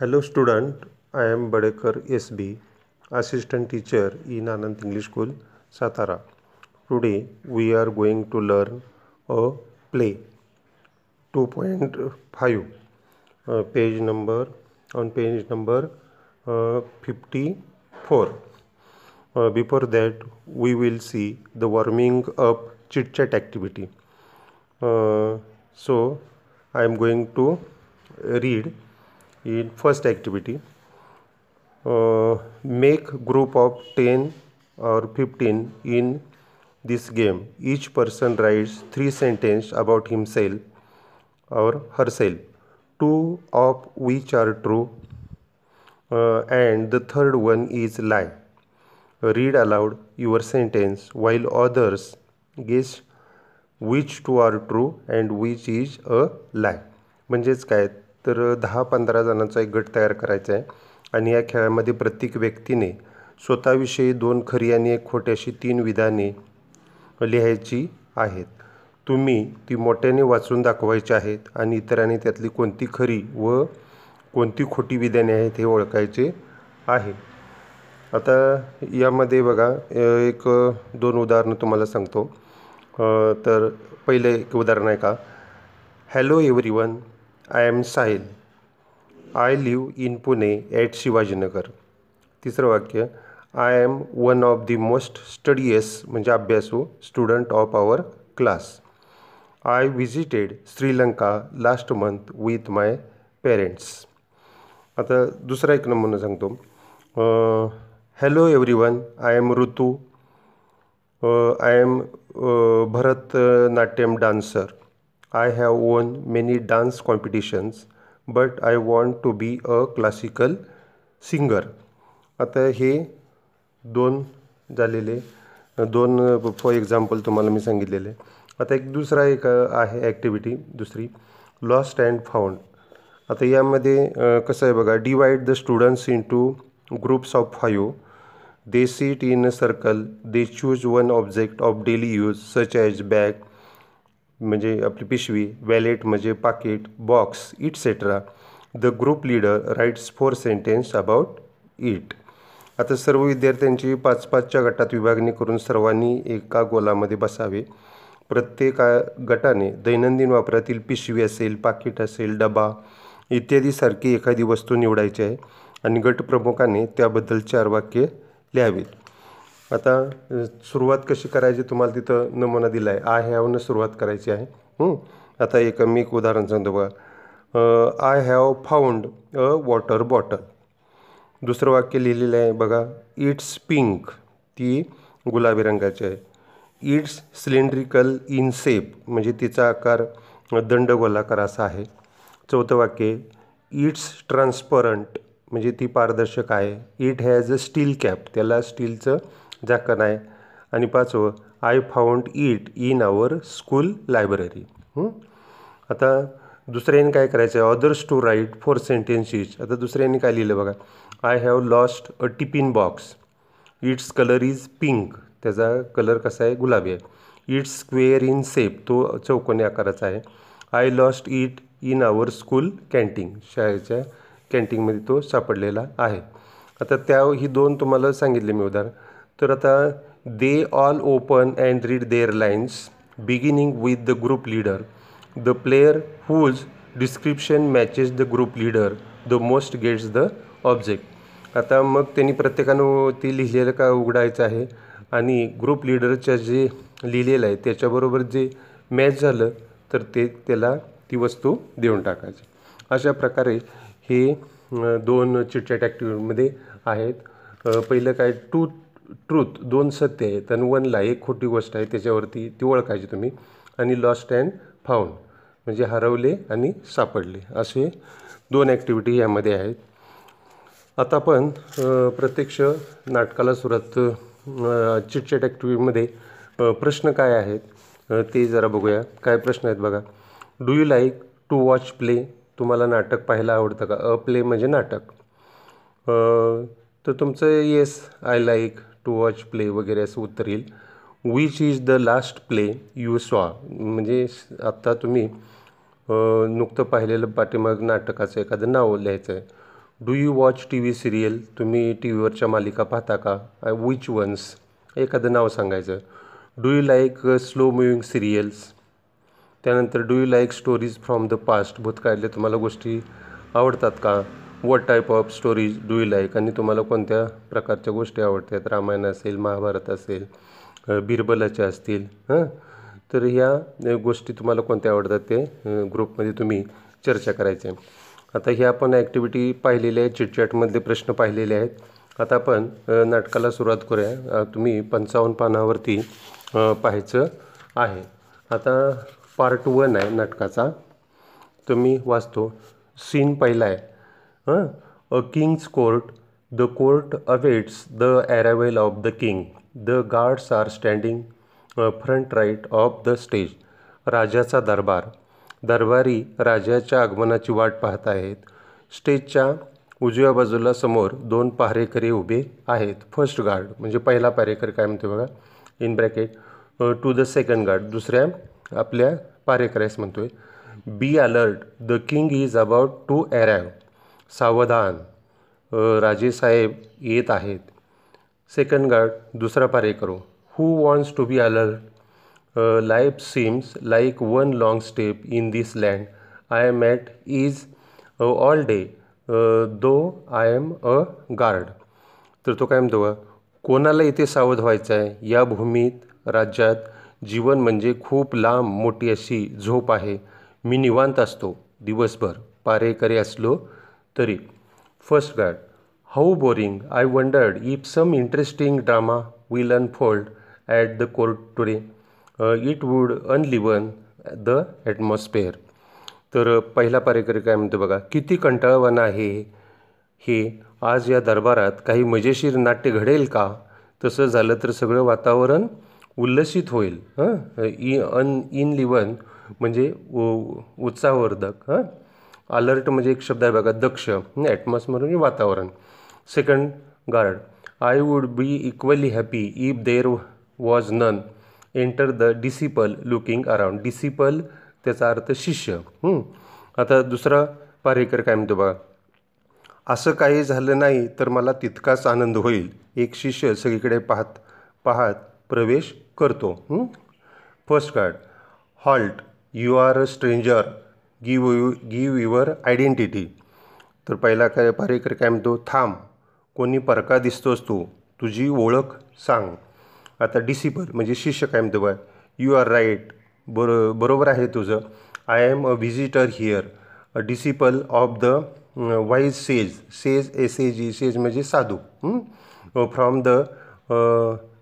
Hello student, I am Badekar SB, assistant teacher in Anand English School, Satara. Today we are going to learn a play 2.5 uh, page number on page number uh, 54. Uh, before that we will see the warming up chit chat activity. Uh, so I am going to read in first activity uh, make group of 10 or 15 in this game each person writes three sentences about himself or herself two of which are true uh, and the third one is lie read aloud your sentence while others guess which two are true and which is a lie म्हणजेच काय तर दहा पंधरा जणांचा एक गट तयार करायचा आहे. आणि या खेळामध्ये प्रत्येक व्यक्तीने स्वतःविषयी दोन खरी आणि एक खोटी अशी तीन विधाने लिहायची आहेत. तुम्ही ती मोठ्याने वाचून दाखवायची आहेत आणि इतरांनी त्यातली कोणती खरी व कोणती खोटी विधाने आहेत हे ओळखायचे आहे. आता यामध्ये बघा एक दोन उदाहरणं तुम्हाला सांगतो. तर पहिले एक उदाहरण आहे का? Hello everyone I am Sahil. I live in Pune at Shivajinagar. तिसरं वाक्य I am one of the most studious म्हणजे अभ्यासू student of our class. I visited Sri Lanka last month with my parents. आता दुसरा एक नमुना सांगतो. Hello everyone I am Ritu. I am Bharatanatyam dancer. I have won many dance competitions but I want to be a classical singer आता हे दोन झालेले दोन फॉर एक्झाम्पल तुम्हाला मी सांगितलेले. आता एक दुसरा एक आहे ॲक्टिव्हिटी दुसरी लॉस्ट अँड फाउंड आता यामध्ये कसं आहे बघा divide the students into groups of five they sit in a circle they choose one object of daily use such as bag म्हणजे आपली पिशवी वॅलेट म्हणजे पाकिट box etcetera the group leader writes four sentence about it आता सर्व विद्यार्थ्यांची पाच पाचच्या गटात विभागणी करून सर्वांनी एका गोलामध्ये बसावे. प्रत्येक गटाने दैनंदिन वापरातील पिशवी असेल पाकिट असेल डबा इत्यादीसारखी एखादी वस्तू निवडायची आहे आणि गटप्रमुखाने त्याबद्दल चार वाक्य लिहावीत. आता सुरुवात कशी करायची तुम्हाला तिथं नमुना दिला आहे आय हॅवनं सुरुवात करायची आहे. आता एक मी एक उदाहरण सांगतो बघा. I have found a water bottle दुसरं वाक्य लिहिलेलं आहे बघा. इट्स पिंक ती गुलाबी रंगाची आहे. इट्स सिलेंड्रिकल इन सेप म्हणजे तिचा आकार दंडगोलाकार असा आहे. चौथं वाक्य इट्स ट्रान्सपरंट म्हणजे ती पारदर्शक आहे. It has a steel cap त्याला स्टीलचं झाकण आहे आणि पाचवं I found it in our school library आता दुसऱ्याने काय करायचं आहे others to write four sentences आता दुसऱ्याने काय लिहिलं बघा? I have lost a tiffin box its colour is pink त्याचा कलर कसा आहे? गुलाबी आहे. इट्स स्क्वेअर इन सेप तो चौकोनी आकाराचा आहे. I lost it in our school canteen शाळेच्या कॅन्टीनमध्ये तो सापडलेला आहे. आता त्या ही दोन तुम्हाला सांगितले मी उदाहरण. तर आता they all open and read their lines beginning with the group leader the player whose description matches the group leader the most gets the object आता मग त्यांनी प्रत्येकानं ते लिहिलेलं का उघडायचं आहे? आणि ग्रुप लीडरच्या जे लिहिलेलं आहे त्याच्याबरोबर जे मॅच झालं तर ते त्याला ती वस्तू देऊन टाकायची. अशा प्रकारे हे दोन चिटचॅट ॲक्टिव्हिटीमध्ये आहेत. पहिलं काय टू ट्रूथ दोन सत्य आहेत आणि वनला एक खोटी गोष्ट आहे त्याच्यावरती ती ओळखायची तुम्ही. आणि लॉस्ट अँड फाऊंड म्हणजे हरवले आणि सापडले. असे दोन ॲक्टिव्हिटी यामध्ये आहेत. आता आपण प्रत्यक्ष नाटकाला सुरुवात अ, चिटचॅट ॲक्टिव्हिटीमध्ये प्रश्न काय आहेत ते जरा बघूया. काय प्रश्न आहेत बघा. Do you like to watch play तुम्हाला नाटक पाहायला आवडतं का? अ प्ले म्हणजे नाटक. तर तुमचं yes I like to watch play वगैरे असं उत्तर येईल which is the last play you saw म्हणजे आत्ता तुम्ही नुकतं पाहिलेलं पाठीमाग नाटकाचं एखादं नाव लिहायचं आहे do you watch T V serial तुम्ही टी व्हीवरच्या मालिका पाहता का? Uh, विच वन्स एखादं नाव सांगायचं. Do you like slow moving serials त्यानंतर do you like stories from the past भूतकाळातल्या तुम्हाला गोष्टी आवडतात का? What type of stories do you like आणि तुम्हाला कोणत्या प्रकारच्या गोष्टी आवडतात? रामायण असेल महाभारत असेल बिरबलाच्या असतील हां? तर ह्या गोष्टी तुम्हाला कोणत्या आवडतात ते ग्रुपमध्ये तुम्ही चर्चा करायचे. आता ह्या आपण ॲक्टिव्हिटी पाहिलेल्या आहेत चिटचॅटमधले प्रश्न पाहिलेले आहेत. आता आपण नाटकाला सुरुवात करूया. तुम्ही पंचावन्न पानावरती पाहायचं आहे. आता पार्ट वन आहे नाटकाचा. तर मी वाचतो. सीन पहिला आहे. A king's court the court awaits the arrival of the king the guards are standing front right of the stage राजाचा दरबार. दरबारी राजाच्या आगमनाची वाट पाहत आहेत. स्टेजच्या उजव्या बाजूला समोर दोन पहारेकरी उभे आहेत. फर्स्ट गार्ड म्हणजे पहिला पारेकर काय म्हणतो बघा? In bracket to the second guard दुसऱ्या आपल्या पारेकऱ्यास म्हणतोय. Be alert the king is about to arrive सावधान. राजेसाहेब येत आहेत. सेकंड गार्ड दुसरा पारेकरो who wants to be alert life seems like one long step in this land I am at is all day though I am a guard तर तो काय म्हणतो कोणाला इथे सावध व्हायचं आहे? या भूमीत राज्यात जीवन म्हणजे खूप लांब मोठी अशी झोप आहे. मी निवांत असतो. दिवसभर. पारेकरी असलो तरी. First guard how boring I wondered if some interesting drama will unfold at the court today it would enliven the atmosphere तर uh, पहिला पारेकरी काय म्हणतो बघा किती कंटाळवाणं आहे हे. आज या दरबारात काही मजेशीर नाट्य घडेल का? तसं झालं तर सगळं वातावरण उल्लसित होईल हां? इ अन इन लिवन म्हणजे उ- उत्साहवर्धक हां? अलर्ट म्हणजे एक शब्द आहे बघा दक्ष म्हणजे ॲटमॉस्फिअर म्हणजे वातावरण. Second guard I would be equally happy if there was none enter the disciple looking around disciple त्याचा अर्थ शिष्य. आता दुसरा पारेकर काय म्हणतो बघा? असं काही झालं नाही तर मला तितकाच आनंद होईल. एक शिष्य सगळीकडे पाहत पाहत प्रवेश करतो. First guard halt you are a stranger give you give your identity तर पहिला काय पारेकर काय म्हणतो? थांब. कोणी परका दिसतोस तू. तुझी ओळख सांग. आता डिसिपल म्हणजे शिष्य काय म्हणतो बाय यू आर राईट बरो बरोबर आहे तुझं. I am a visitor here a disciple of the wise sage sage S A G sage म्हणजे साधू. फ्रॉम द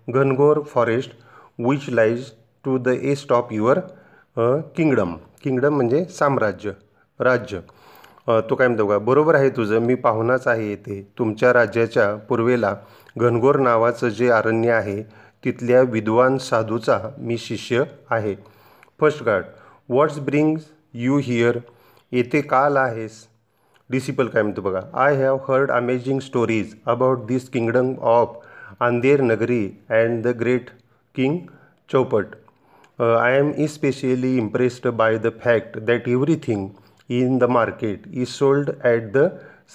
घनघोर forest which lies to the east of your kingdom kingdom म्हणजे साम्राज्य राज्य. तो काय म्हणतो का बरोबर आहे तुझं मी पाहुणाच आहे येथे. तुमच्या राज्याच्या पूर्वेला घनघोर नावाचं जे अरण्य आहे तिथल्या विद्वान साधूचा मी शिष्य आहे. First guard what's brings you here येथे काल आहेस डिसिपल काय म्हणतो बघा I have heard amazing stories about this kingdom of Andher Nagari and the great king Chaupat I am especially impressed by the fact that everything in the market is sold at the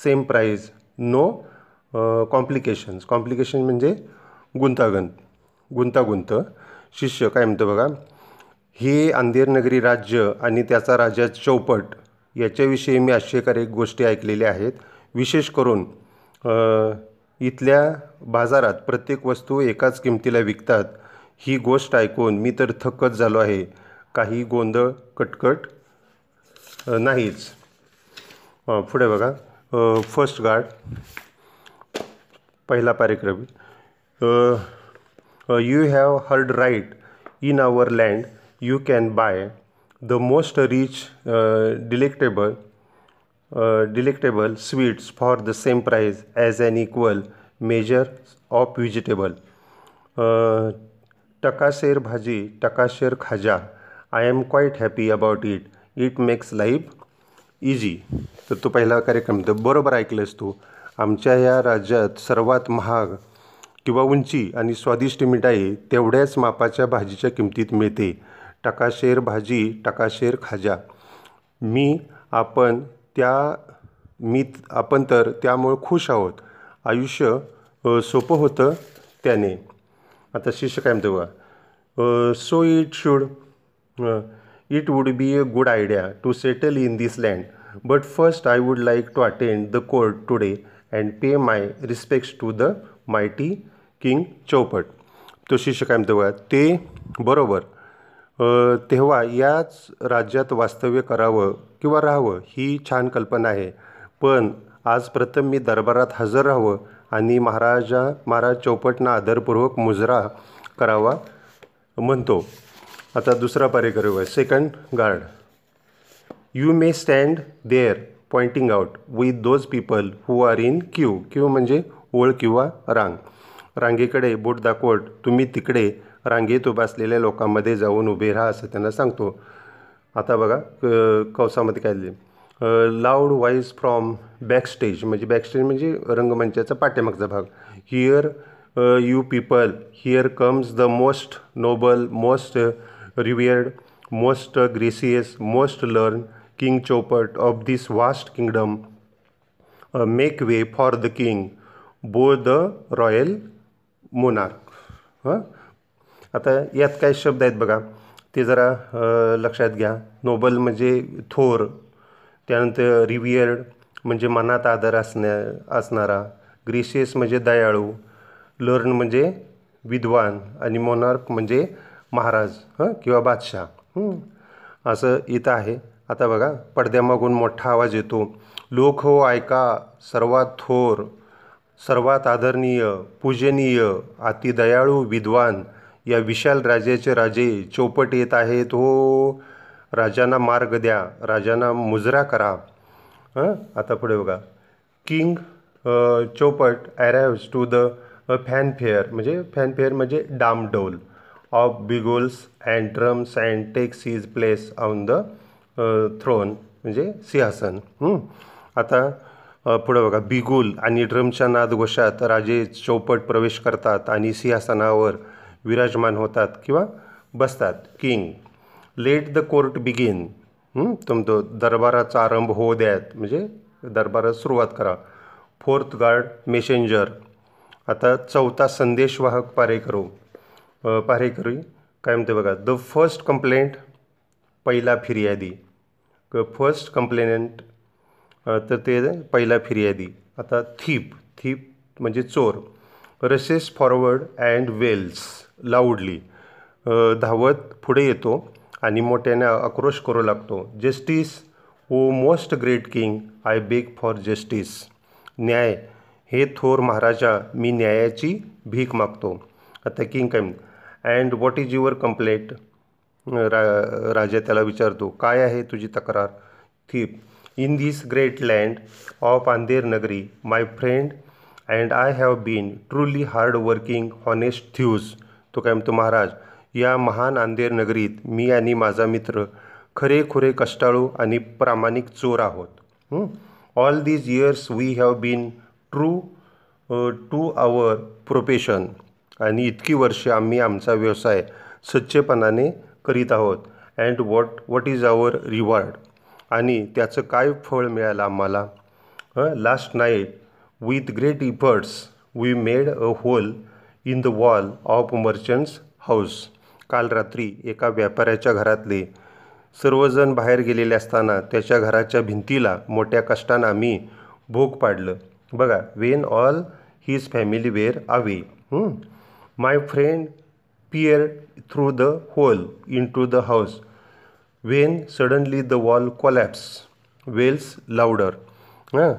same price no complications complication म्हणजे गुंतागुंत. गुंतागुंत. शिष्य काय म्हणतं बघा. हे अंधेरनगरी राज्य आणि त्याचा राजा चौपट याच्याविषयी मी आश्चर्यकारक गोष्टी ऐकलेल्या आहेत. विशेष करून uh, इथल्या बाजारात प्रत्येक वस्तू एकाच किमतीला विकतात. ही गोष्ट ऐकून मी तर थक्कच झालो आहे. काही गोंधळ कटकट नाहीच. पुढे बघा. फर्स्ट गार्ड पहिला paragraph you have heard right in our land you can buy the most rich delectable delectable sweets for the same price as an equal measure of vegetable टकाशेर भाजी टकाशेर खाजा. I am quite happy about it it makes life easy तर तो पहिला कार्यक्रम तर बरोबर ऐकलंस तू. आमच्या या राज्यात सर्वात महाग किंवा उंची आणि स्वादिष्ट मिठाई तेवढ्याच मापाच्या भाजीच्या किमतीत मिळते. टकाशेर भाजी टकाशेर खाजा. मी आपण त्या मी आपण तर त्यामुळं खुश आहोत. आयुष्य सोपं होतं त्याने. आता शिष्य काय म्हणतो so it should it would be a good idea to settle in this land but first I would like to attend the court today and pay my respects to the mighty king Chaupat तो शिष्य काय तेव्हा ते बरोबर. तेव्हा याच राज्यात वास्तव्य करावं किंवा राहावं ही छान कल्पना आहे. पण आज प्रथम मी दरबारात हजर राहावं आणि महाराजा महाराज चौपटना आदरपूर्वक मुजरा करावा म्हणतो. आता दुसरा पर्याय करूया. Second guard you may stand there pointing out with those people who are in queue queue म्हणजे ओळ किंवा रांग. रांगेकडे बोट दाखवत तुम्ही तिकडे रांगेत उभा असलेल्या लोकांमध्ये जाऊन उभे राहा असं त्यांना सांगतो. आता बघा कवसामध्ये काय लिहिले लाऊड व्हॉईस फ्रॉम बॅकस्टेज म्हणजे बॅकस्टेज म्हणजे रंगमंचाचा पाठ्यामागचा भाग. Here you people here comes the most noble most revered most gracious most learn king Chaupat of this vast kingdom make way for the king bow the royal monarch हां? आता यात काय शब्द आहेत बघा. ते जरा लक्षात घ्या. नोबल म्हणजे थोर. त्यानंतर रिवियर्ड म्हणजे मनात आदर असण्या असणारा ग्रेशियस म्हणजे दयाळू लर्न म्हणजे विद्वान आणि मोनार्क म्हणजे महाराज हं किंवा बादशाह असं इथं आहे. आता बघा पडद्यामागून मोठा आवाज येतो. लोक हो ऐका सर्वात थोर सर्वात आदरणीय पूजनीय अतिदयाळू विद्वान या विशाल राजाचे राजे चौपट येत आहेत. हो राजांना मार्ग द्या राजांना मुजरा करा. आता पुढे बघा. किंग चौपट ॲरॅव्ज टू द फॅनफेअर म्हणजे फॅनफेअर म्हणजे डामडोल. Of bugles and drums and takes his place on the throne म्हणजे सिंहासन. आता पुढं बघा. बिगुल आणि ड्रमच्या नादघोषात राजे चौपट प्रवेश करतात आणि सिंहासनावर विराजमान होतात किंवा बसतात. King let the court begin तुमतो दरबाराचा आरंभ होऊ द्यात. म्हणजे दरबारात सुरुवात करा. फोर्थ गार्ड मेसेंजर आता चौथा संदेशवाहक पारेकरू. पारेकरी काय म्हणते बघा? द फर्स्ट कंप्लेंट पहिला फिर्यादी. फर्स्ट कंप्लेनंट तर ते पहिला फिर्यादी. आता थीप थीप म्हणजे चोर. Rushes forward and wails loudly धावत पुढे येतो. आणि मोठ्याने आक्रोश करू लागतो. Justice O most great king I beg for justice. न्याय हे थोर महाराजा मी न्यायाची भीक मागतो. आता किंग काय and what is your complaint रा राजा त्याला विचारतो काय आहे तुझी तक्रार? Thief in this great land of Andher Nagari my friend and I have been truly hard working honest thieves तो काय म्हणतो महाराज या महान अंधेर नगरीत मी आणि माझा मित्र खरे खुरे कष्टाळू आणि प्रामाणिक चोर आहोत. All these years we have been true to our profession आणि इतकी वर्षे आम्ही आमचा व्यवसाय सच्चेपणाने करीत आहोत. And what what is our reward आणि त्याचं काय फळ मिळालं आम्हाला? Last night with great efforts we made a hole in the wall of merchant's house काल रात्री एका व्यापाऱ्याच्या घरातले सर्वजण बाहेर गेलेले असताना त्याच्या घराच्या भिंतीला मोठ्या कष्टानं आम्ही भोग पाडलं. बघा when all his family were away my friend peer through the hole into the house when suddenly the wall collapse wails louder हां?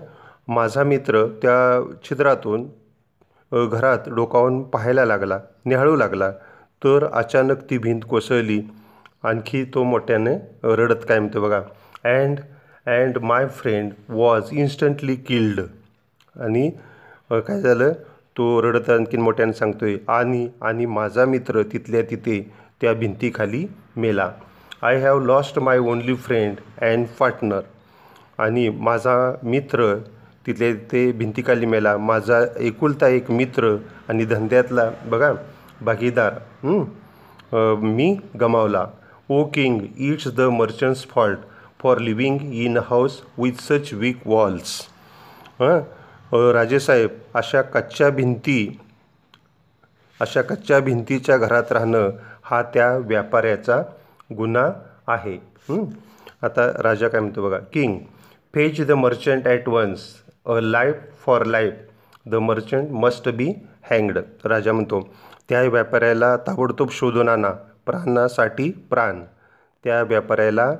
माझा मित्र त्या छिद्रातून घरात डोकावून पाहायला लागला निहाळू लागला. तर अचानक ती भिंत कोसळली. आणखी तो मोठ्याने रडत काय म्हणतो बघा. And and my friend was instantly killed. आणि काय झालं? तो रडत आणखीन मोठ्याने सांगतोय आणि आणि माझा मित्र तिथल्या तिथे त्या भिंतीखाली मेला. I have lost my only friend and partner आणि माझा मित्र तिथल्या तिथे भिंतीखाली मेला. माझा एकुलता एक मित्र आणि धंद्यातला बघा भागीदार. मी गमावला. O king it's the merchant's fault for living in house with such weak walls. राजेसाहेब अशा कच्च्या भिंती अशा कच्च्या भिंतीच्या घरात राहणं हा त्या व्यापाऱ्याचा गुन्हा आहे. आता राजा काय म्हणतो बघा. King fetch the merchant at once. A life for life the merchant must be हँगड. राजा म्हणतो त्या व्यापाऱ्याला ताबडतोब शोधून आणा. प्राणासाठी प्राण. त्या व्यापाऱ्याला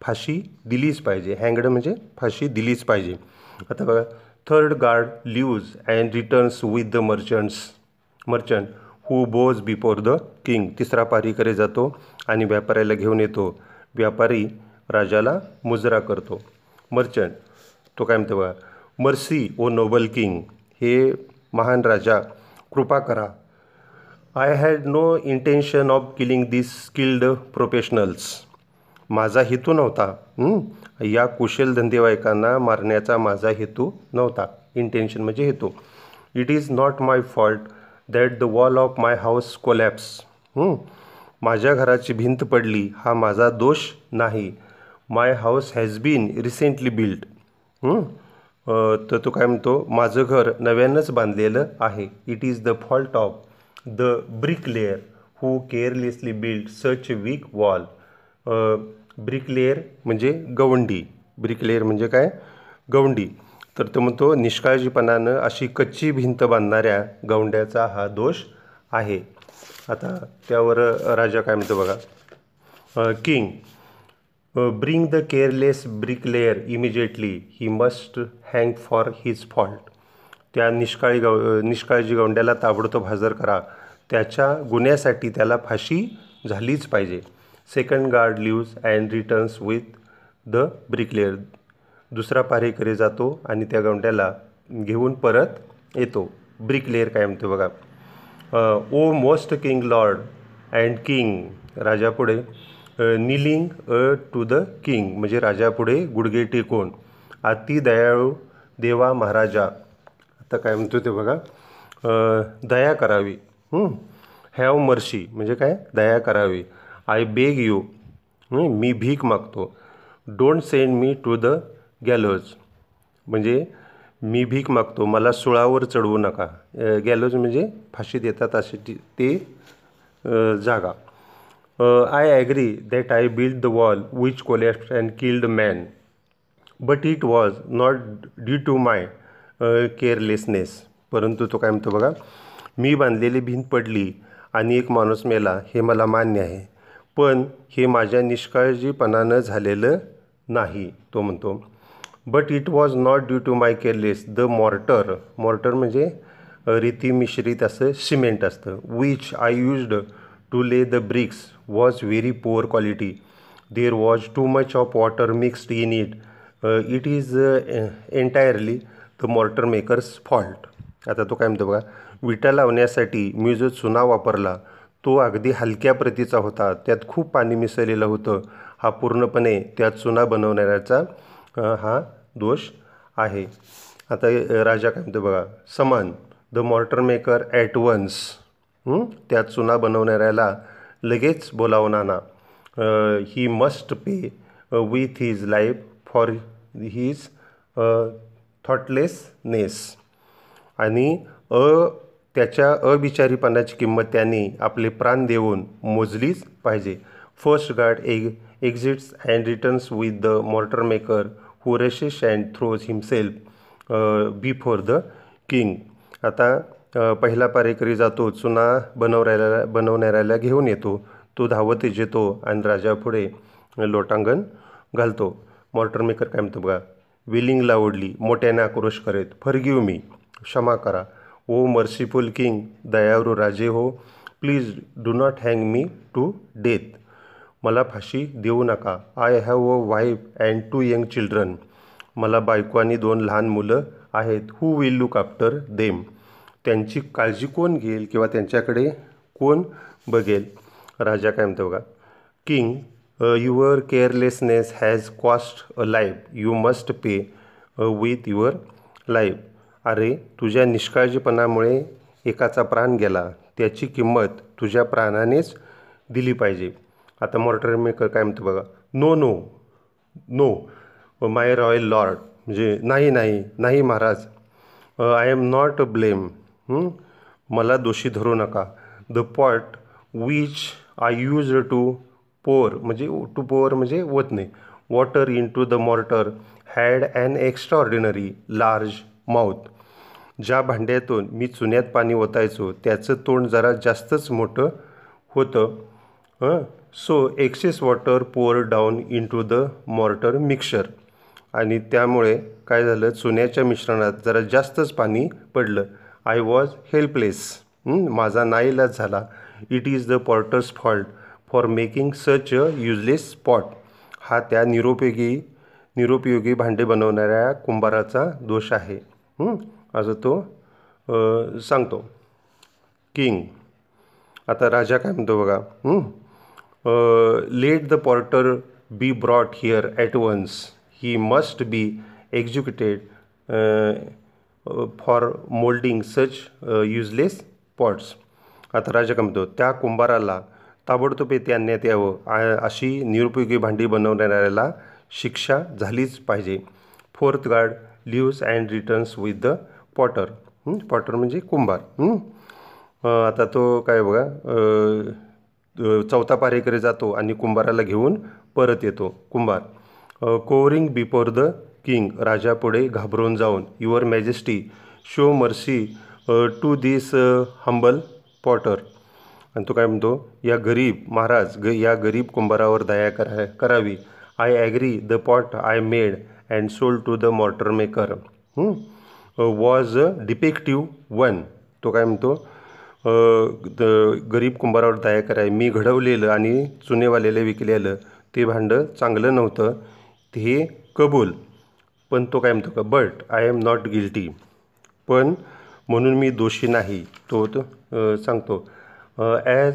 फाशी दिलीच पाहिजे. हँगड म्हणजे फाशी दिलीच पाहिजे. आता बघा third guard leaves and returns with the merchant's merchant who bows before the king तिसरा पारीकडे जातो आणि व्यापाऱ्याला घेऊन येतो. व्यापारी राजाला मुजरा करतो. मर्चंट तो काय म्हणतो बघा मर्सी ओ नोबल किंग हे महान राजा कृपा करा. I had no intention of killing this skilled professionals माझा हेतू नव्हता. या कुशल धंदेवाईकांना मारण्याचा माझा हेतू नव्हता. इंटेन्शन म्हणजे हेतू. It is not my fault that the wall of my house collapse माझ्या घराची भिंत पडली हा माझा दोष नाही. My house has been recently build तर तो काय म्हणतो? माझं घर नव्यानंच बांधलेलं आहे. It is the fault of the bricklayer who carelessly build such weak wall bricklayer म्हणजे गवंडी. ब्रिकलेअर म्हणजे काय? गवंडी. तर तो म्हणतो निष्काळजीपणानं अशी कच्ची भिंत बांधणाऱ्या गवंड्याचा हा दोष आहे. आता त्यावर राजा काय म्हणतो बघा? King bring the careless bricklayer immediately he must hang for his fault त्या निष्काळी गव निष्काळजी गवंड्याला ताबडतोब हजर करा. त्याच्या गुन्ह्यासाठी त्याला फाशी झालीच पाहिजे. Second guard leaves and returns with the bricklayer दुसरा पारेकरी जातो आणि त्या गवंड्याला घेऊन परत येतो. ब्रिकलेअर काय म्हणते बघा. O most king lord and king राजापुढे kneeling a to the king म्हणजे राजापुढे गुडगे टेकून. अति दयाळू देवा महाराजा. आता काय म्हणतो ते बघा. दया करावी. Have mercy. म्हणजे काय? दया करावी. I beg you. मी भीक मागतो. Don't send me to the gallows म्हणजे मी भीक मागतो. मला सुळावर चढवू नका. गॅलोज म्हणजे फाशीत देतात अशी ती- ते जागा. I agree that I build the wall which collapse and killed man. But it was not due to my carelessness परंतु तो काय म्हणतो बघा मी बांधलेली भिंत पडली आणि एक माणूस मेला हे मला मान्य आहे. पण हे माझ्या निष्काळजीपणानं झालेलं नाही तो म्हणतो. But it was not due to my careless the mortar mortar म्हणजे रीती मिश्रित असं सिमेंट असतं. Which I used to lay the bricks was very poor quality there was too much of water mixed in it it is entirely the mortar maker's fault. आता तो काय म्हणतो बघा विटा लावण्यासाठी मी जो चुना वापरला तो अगदी हलक्या प्रतीचा होता त्यात खूप पाणी मिसळलेलं होतं हा पूर्णपणे त्यात चुना बनवणाऱ्याचा हा दोष आहे. आता राजा काय म्हणतो बघा summon the mortar maker at once त्या चुना बनवणाऱ्याला लगेच बोलावणाना he must pay with his life for his thoughtlessness आणि अ त्याच्या अविचारीपणाची किंमत त्यांनी आपले प्राण देऊन मोजलीच पाहिजे. First guard egg exits and returns with the mortar maker who rushes and throws himself before the king आता पहिला पारेकरी जातो चुना बनवणाऱ्याला बनवणाऱ्याला घेऊन येतो. तो धावत जेतो आणि राजापुढे लोटांगण घालतो. मॉर्टर मेकर काय म्हणतो बघा? विलिंगला ओढली मोठ्याने आक्रोश करीत फरगिव मी. क्षमा करा. ओ मर्सीफुल किंग दयारू राजे हो please do not hang me to death. मला फाशी देऊ नका. I have a wife and two young children. मला बायको आणि दोन लहान मुलं आहेत. Who will look after them. त्यांची काळजी कोण घेईल किंवा त्यांच्याकडे कोण बघेल? राजा काय म्हणतो बघा? King your carelessness has cost a life you must pay with your life अरे तुझ्या निष्काळजीपणामुळे एकाचा प्राण गेला. त्याची किंमत तुझ्या प्राणानेच दिली पाहिजे. आता मॉर्टर मेकर काय म्हणतो बघा? No no no my royal lord म्हणजे नाही नाही नाही महाराज. आय एम नॉट ब्लेम मला दोषी धरू नका. The pot which I use to pour म्हणजे टू पोअर म्हणजे ओतणे water into the mortar had and extraordinary large mouth ज्या भांड्यातून मी चुन्यात पाणी ओतायचो त्याचं तोंड जरा जास्तच मोठं होतं so excess water pour down into the mortar mixer आणि त्यामुळे काय झालं? चुन्याच्या मिश्रणात जरा जास्तच पाणी पडलं. आय वॉज हेल्पलेस माझा नाईलाज झाला. It is the potter's fault for making such a useless pot हा त्या निरुपयोगी निरुपयोगी भांडे बनवणाऱ्या कुंभाराचा दोष आहे. असं तो सांगतो. किंग आता राजा काय म्हणतो बघा? Let the potter be brought here at once he must be executed for moulding such useless pots आता राजा काय म्हणतो? त्या कुंभाराला ताबडतोब येथे आणण्यात यावं. अशी निरुपयोगी भांडी बनवणाऱ्याला शिक्षा झालीच पाहिजे. Fourth guard leaves and returns with the potter. Potter म्हणजे कुंभार. आता तो काय बघा चौथा पारेकडे जातो आणि कुंभाराला घेऊन परत येतो. कुंभार. Cowering before the king. राजापुढे घाबरून जाऊन. Your majesty show mercy to this humble potter. आणि तो काय म्हणतो या गरीब महाराज ग या गरीब कुंभारावर दया करा करावी. I agree the pot I made and sold to the mortar maker was a defective one तो काय म्हणतो द गरीब कुंभारावर दया कराय मी घडवलेलं आणि चुनेवालेलं विकलेलं ते भांडं चांगलं नव्हतं ते कबूल. पण तो काय म्हणतो का but I am not guilty पण म्हणून मी दोषी नाही. तो तो सांगतो as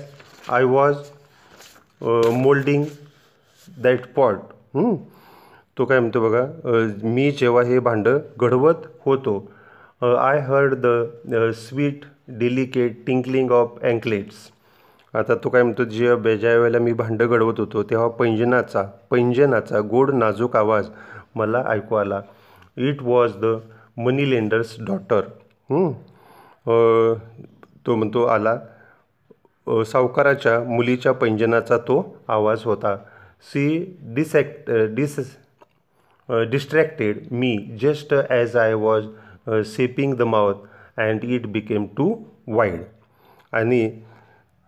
I was moulding that pot तो काय म्हणतो बघा मी जेव्हा हे भांडं घडवत होतो I heard the sweet delicate tinkling of anklets आता तो काय म्हणतो जे ज्या वेळेला मी भांडं घडवत होतो तेव्हा पैंजनाचा पैंजनाचा गोड नाजूक आवाज मला ऐकू आला. It was the money lender's daughter तो म्हणतो आला. सावकाराच्या मुलीच्या पैंजनाचा तो आवाज होता. She distract dis distracted me just as I was shaping the mouth and it became too wide आणि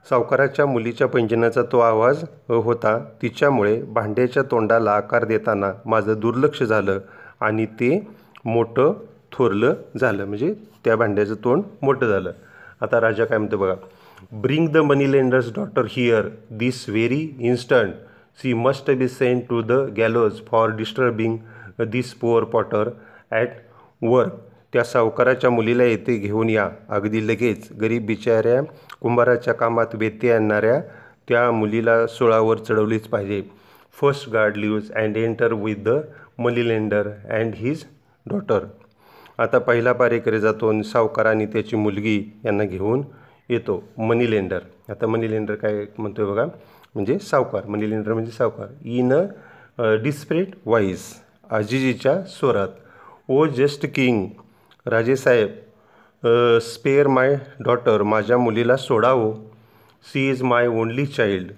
सावकाराच्या मुलीच्या पैंजनाचा तो आवाज होता. तिच्यामुळे भांड्याच्या तोंडाला आकार देताना माझं दुर्लक्ष झालं आणि ते मोठं थोरलं झालं. म्हणजे त्या भांड्याचं तोंड मोठं झालं. आता राजा काय म्हणतो बघा? Bring the money lender's daughter here this very instant she must be sent to the gallows for disturbing this poor potter at work त्या सावकाराच्या मुलीला येथे घेऊन या. अगदी लगेच गरीब बिचाऱ्या कुंभाराच्या कामात व्यत्यय आणणाऱ्या त्या मुलीला सोळावर चढवलीच पाहिजे. First guard leaves and enter with the money lender and his daughter आता पहिला पारेकडे जातो आणि सावकार आणि त्याची मुलगी यांना घेऊन येतो मनी लेंडर आता मनी लेंडर काय म्हणतो आहे बघा म्हणजे सावकार. मनी लेंडर म्हणजे सावकार. इन अ डिस्प्रेट वाईज आजीजीच्या स्वरात ओ जस्ट किंग राजेसाहेब स्पेअर माय डॉटर माझ्या मुलीला सोडावं. She is my only child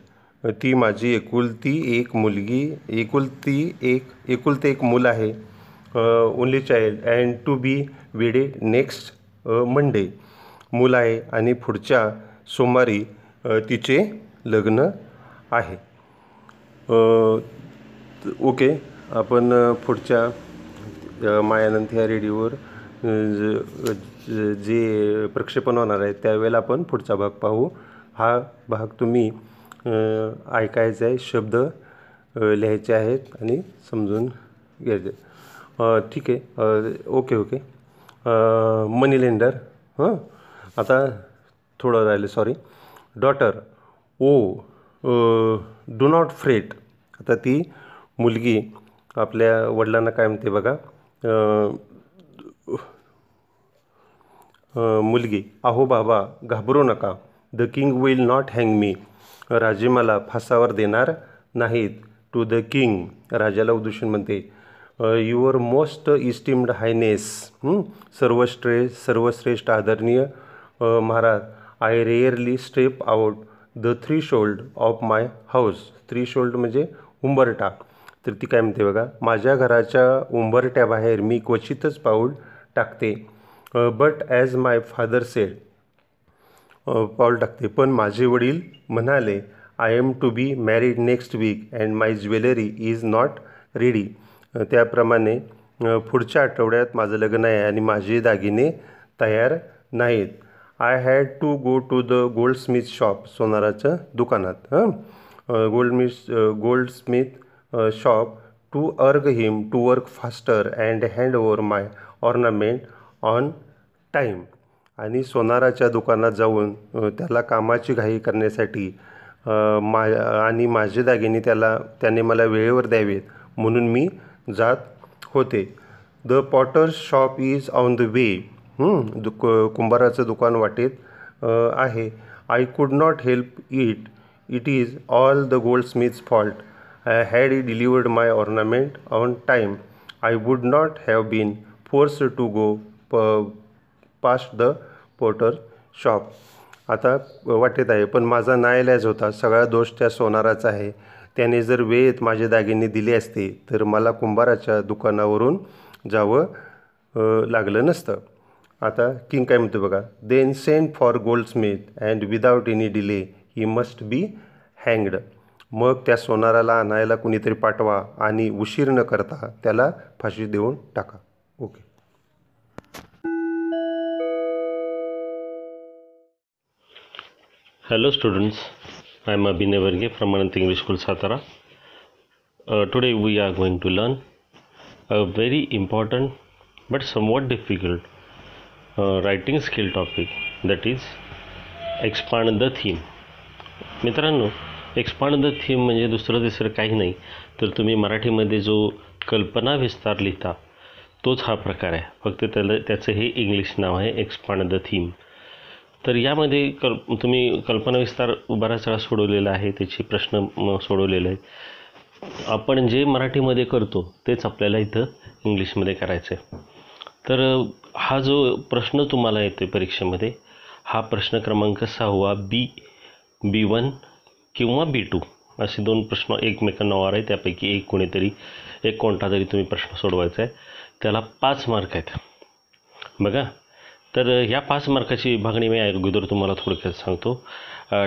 ती माझी एकुलती एक मुलगी एकुलती एक एकुलते एक मूल आहे. Only child and to be wedded next Monday मूल आहे आणि पुढच्या सोमवारी तिचे लग्न आहे. ओके आपण पुढच्या मायानंद ह्या रेडिओवर जे प्रक्षेपण होणार आहे त्यावेळेला आपण पुढचा भाग पाहू. हा भाग तुम्ही ऐकायचा आहे शब्द लिहायचे आहेत आणि समजून घ्यायचे. ठीक आहे ओके ओके. मनी लेंडर हां? आता थोडं राहिलं sorry daughter oh do not fret आता ती मुलगी आपल्या वडिलांना काय म्हणते बघा मुलगी अहो बाबा घाबरू नका. The king will not hang me राजे मला फासावर देणार नाहीत. टू द किंग राजाला उदूषण म्हणते युअर मोस्ट इस्टिम्ड हायनेस सर्वश्रेष्ठ सर्वश्रेष्ठ आदरणीय Maharaj I rarely step out the threshold of my house threshold म्हणजे उंबरटा तर ती काय म्हणते बघा माझ्या घराच्या उंबरट्याबाहेर मी क्वचितच पाऊल टाकते. But as my father said पाऊल टाकते. पण माझे वडील म्हणाले I am to be married next week and my jewellery is not ready त्याप्रमाणे पुढच्या आठवड्यात माझं लग्न आहे आणि माझे दागिने तयार नाहीत. I had to go to the goldsmith shop सोनाराच्या दुकानात हां goldsmith goldsmith shop to urge him to work faster and hand over my ornament on time आणि सोनाराच्या दुकानात जाऊन त्याला कामाची घाई करण्यासाठी मा आणि माझे दागिने त्याला त्याने मला वेळेवर द्यावेत म्हणून मी जात होते. The potter's shop is on the way to कुंभाराचं दुकान वाटेत आहे. I could not help it it is all the goldsmith's fault I had E delivered my ornament on time I would not have been forced to go प past the porter shop आता वाटेत आहे पण माझा नाईलाज होता. सगळा दोष त्या सोनाराचा आहे. त्याने जर वेळेत माझे दागिने दिले असते तर मला कुंभाराच्या दुकानावरून जावं लागलं नसतं. आता किंग काय म्हणतो बघा then send for goldsmith and without any delay he must be हँग्ड मग त्या सोनाराला आणायला कुणीतरी पाठवा आणि उशीर न करता त्याला फाशी देऊन टाका. Okay. Hello students I am Abhinay Varge प्रमाणंत English school Satara today we are going to learn a very important but somewhat difficult writing skill topic that is expand the theme मित्रांनो एक्सपांड द थीम म्हणजे दुसरं तिसरं काही नाही. तर तुम्ही मराठीमध्ये जो कल्पना विस्तार लिहिता तोच हा प्रकार आहे. फक्त त्याला त्याचं हे इंग्लिश नाव आहे एक्सपांड द थीम तर यामध्ये कल् तुम्ही कल्पनाविस्तार बऱ्याच वेळा सोडवलेला आहे त्याचे प्रश्न सोडवलेले आहेत. आपण जे मराठीमध्ये करतो तेच आपल्याला इथं इंग्लिशमध्ये करायचं आहे तर हा जो प्रश्न तुम्हाला येतो आहे परीक्षेमध्ये हा प्रश्न क्रमांक सहावा बी बी वन किंवा बी टू असे दोन प्रश्न एकमेकांना वार आहे त्यापैकी एक कोणीतरी एक कोणता तरी तुम्ही प्रश्न सोडवायचा आहे. त्याला पाच मार्क आहेत. बघा. तर ह्या पाच मार्काची विभागणी मी अगोदर तुम्हाला थोडक्यात सांगतो.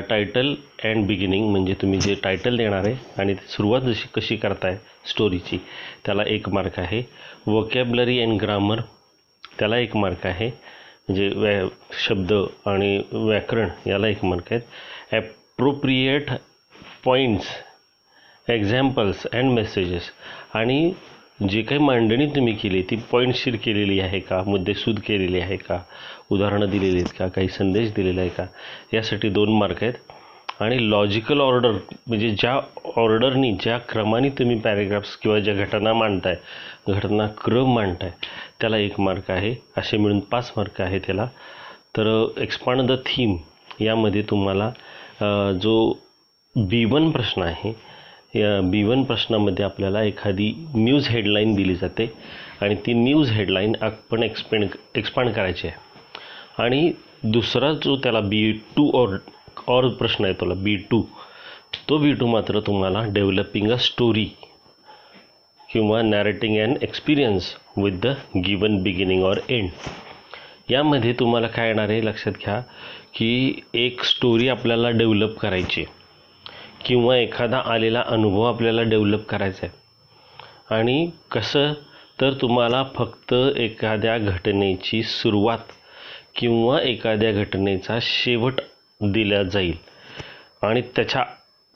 टायटल अँड बिगिनिंग म्हणजे तुम्ही जे टायटल देणार आहे आणि सुरुवात जशी कशी करताय स्टोरीची त्याला एक मार्क आहे. वोकॅबलरी अँड ग्रामर त्याला एक मार्क आहे. म्हणजे व्या शब्द आणि व्याकरण याला एक मार्क आहेत. Appropriate points examples and messages आणि जे काही मांडणी तुम्ही केली ती पॉईंटशीर केलेली आहे का? मुद्देसूद केलेली आहे का? उदाहरणं दिलेली आहेत का? काही संदेश दिलेला आहे का? यासाठी दोन मार्क आहेत. आणि लॉजिकल ऑर्डर म्हणजे ज्या ऑर्डरनी ज्या क्रमाने तुम्ही पॅरेग्राफ्स किंवा ज्या घटना मांडताय घटनाक्रम मांडताय त्याला एक मार्क आहे. असे मिळून पाच मार्क आहे त्याला. तर एक्सपांड द थीम यामध्ये तुम्हाला uh, जो बी वन प्रश्न आहे या बी वन प्रश्नामध्ये आपल्याला एखादी न्यूज हेडलाईन दिली जाते आणि ती न्यूज हेडलाईन आपण एक्सपेंड एक्सपांड करायची आहे. आणि दुसरा जो त्याला बी टू ऑर ऑर प्रश्न आहे तुला बी टू तो बी टू मात्र तुम्हाला डेव्हलपिंग अ स्टोरी किंवा narrating an experience with the given beginning or end यामध्ये तुम्हाला काय येणार आहे लक्षात घ्या की एक स्टोरी आपल्याला डेव्हलप करायची किंवा एखादा आलेला अनुभव आपल्याला डेव्हलप करायचा आहे. आणि कसं तर तुम्हाला फक्त एखाद्या घटनेची सुरुवात किंवा एखाद्या घटनेचा शेवट दिल्या जाईल. आणि त्याच्या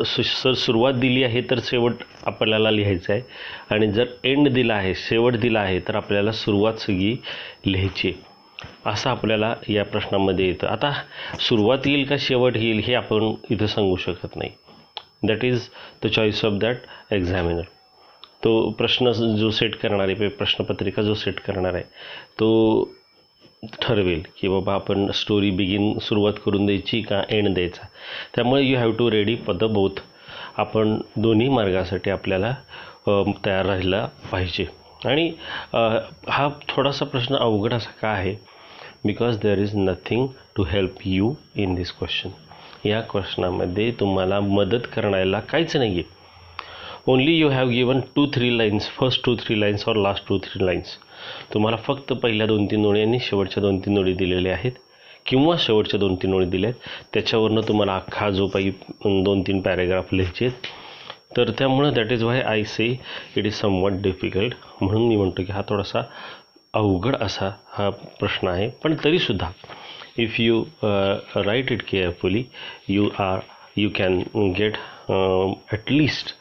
सु सर सुरुवात दिली आहे तर शेवट आपल्याला लिहायचं आहे. आणि जर एंड दिला आहे शेवट दिला आहे तर आपल्याला सुरुवात सगळी लिहायची असं आपल्याला या प्रश्नामध्ये येतं. आता सुरुवात येईल का शेवट येईल हे आपण इथं सांगू शकत नाही. That is the choice of that examiner तो प्रश्न जो सेट करणार आहे प्रश्नपत्रिका जो सेट करणार आहे तो ठरवेल की बाबा आपण स्टोरी बिगिन सुरुवात करून द्यायची का एंड द्यायचा. त्यामुळे you have to ready for the both आपण दोन्ही मार्गासाठी आपल्याला तयार राहायला पाहिजे. आणि हा थोडासा प्रश्न अवघड असा का आहे? Because there is nothing to help you in this question या क्वेश्चनामध्ये तुम्हाला मदत करण्याला काहीच नाही आहे only you have given two three lines first two three lines और लास्ट टू थ्री लाईन्स तुम्हाला फक्त पहिल्या दोन तीन ओळी आणि शेवटच्या दोन तीन ओळी दिलेल्या आहेत. किंवा शेवटच्या दोन तीन ओळी दिल्या आहेत त्याच्यावरनं तुम्हाला अख्खा जो काही दोन तीन पॅरेग्राफ लिहायचे आहेत. तर त्यामुळं that is why I say it is somewhat difficult म्हणून मी म्हणतो की हा थोडासा अवघड असा हा प्रश्न आहे. पण तरीसुद्धा if you write it carefully you are you can get at least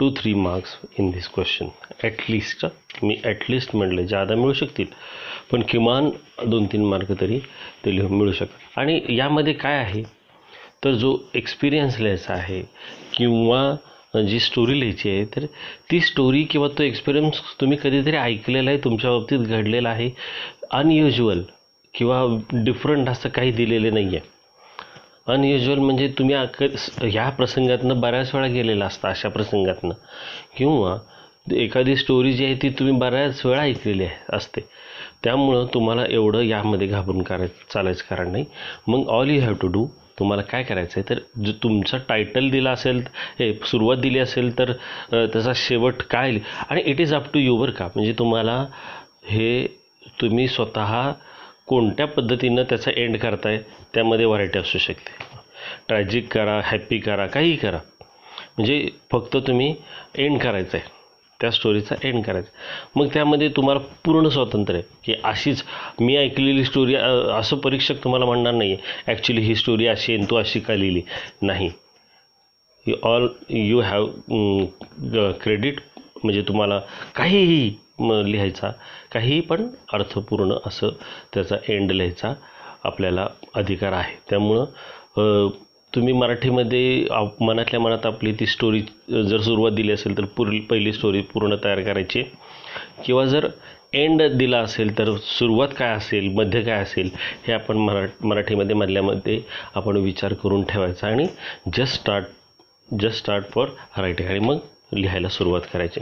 two three marks in this question at least me at least म्हटले ज्यादा मिळू शकतील. पण किमान दोन तीन मार्क तरी ते लिहून मिळू शकतात. आणि यामध्ये काय आहे? तर जो एक्सपिरियन्स लिहायचा आहे किंवा जी स्टोरी लिहायची आहे तर ती स्टोरी किंवा तो एक्सपिरियन्स तुम्ही कधीतरी ऐकलेला आहे तुमच्या बाबतीत घडलेला आहे अनयुज्युअल किंवा डिफरंट असं काही दिलेलं नाही आहे अनयुज्युअल म्हणजे तुम्ही अक ह्या प्रसंगातनं बऱ्याच वेळा गेलेला असता अशा प्रसंगातनं. किंवा एखादी स्टोरी जी आहे ती तुम्ही बऱ्याच वेळा ऐकलेली आहे असते. त्यामुळं तुम्हाला एवढं यामध्ये घाबरून करायचं चालायचं कारण नाही. मग all you have to do तुम्हाला काय करायचं आहे तर जो तुमचं टायटल दिला असेल हे सुरुवात दिली असेल तर त्याचा शेवट काय? आणि it is up to you का? म्हणजे तुम्हाला हे तुम्ही स्वतः कोणत्या पद्धतीनं त्याचा एंड करताय त्यामध्ये व्हरायटी असू शकते. ट्रॅजिक करा हॅप्पी करा काहीही करा. म्हणजे फक्त तुम्ही एंड करायचं आहे त्या स्टोरीचा एंड करायचा मग त्यामध्ये तुम्हाला पूर्ण स्वातंत्र्य आहे की अशीच मी ऐकलेली स्टोरी असं परीक्षक तुम्हाला म्हणणार नाही आहे ॲक्च्युली ही स्टोरी अशी आहे तू अशी का लिहिली? नाही. You all you have credit म्हणजे तुम्हाला काहीही लिहायचा. काहीही पण अर्थपूर्ण असं त्याचा एंड लिहायचा आपल्याला अधिकार आहे. त्यामुळं तुम्ही मराठीमध्ये आप- मनातल्या मनात आपली ती स्टोरी जर सुरुवात दिली असेल तर पुर पहिली स्टोरी पूर्ण तयार करायची. किंवा जर एंड दिला असेल तर सुरुवात काय असेल मध्य काय असेल हे आपण मरा मराठीमध्ये मधल्यामध्ये आपण विचार करून ठेवायचा आणि just start just start for writing आणि मग लिहायला सुरुवात करायची.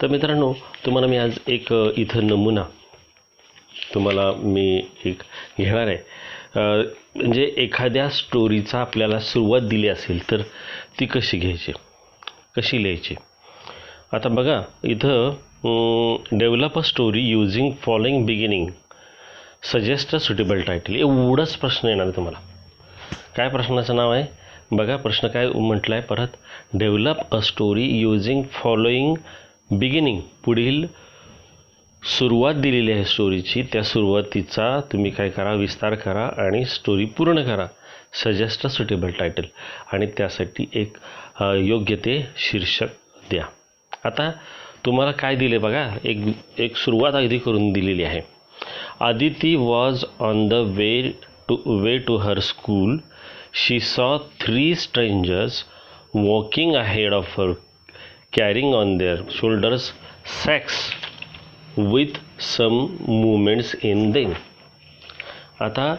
तर मित्रांनो तुम्हाला मी आज एक इथं नमुना तुम्हाला मी एक घेणार आहे. म्हणजे एखाद्या स्टोरीचा आपल्याला सुरुवात दिली असेल तर ती कशी घ्यायची? कशी लिहायची? आता बघा इथं develop a story using following beginning suggest a suitable title एवढाच प्रश्न येणार आहे तुम्हाला. काय प्रश्नाचं नाव आहे? बघा प्रश्न काय म्हटलं आहे परत. Develop a story using following beginning पुढील सुरुवात दिलेली आहे स्टोरीची त्या सुरुवातीचा तुम्ही काय करा विस्तार करा आणि स्टोरी पूर्ण करा. सजेस्ट अ सुटेबल टायटल आणि त्यासाठी एक योग्य ते शीर्षक द्या. आता तुम्हाला काय दिले बघा एक एक सुरुवात अगदी करून दिलेली आहे. Aditi was on the way to way to her school she saw three strangers walking ahead of her carrying on their shoulders sacks with some movements in them आता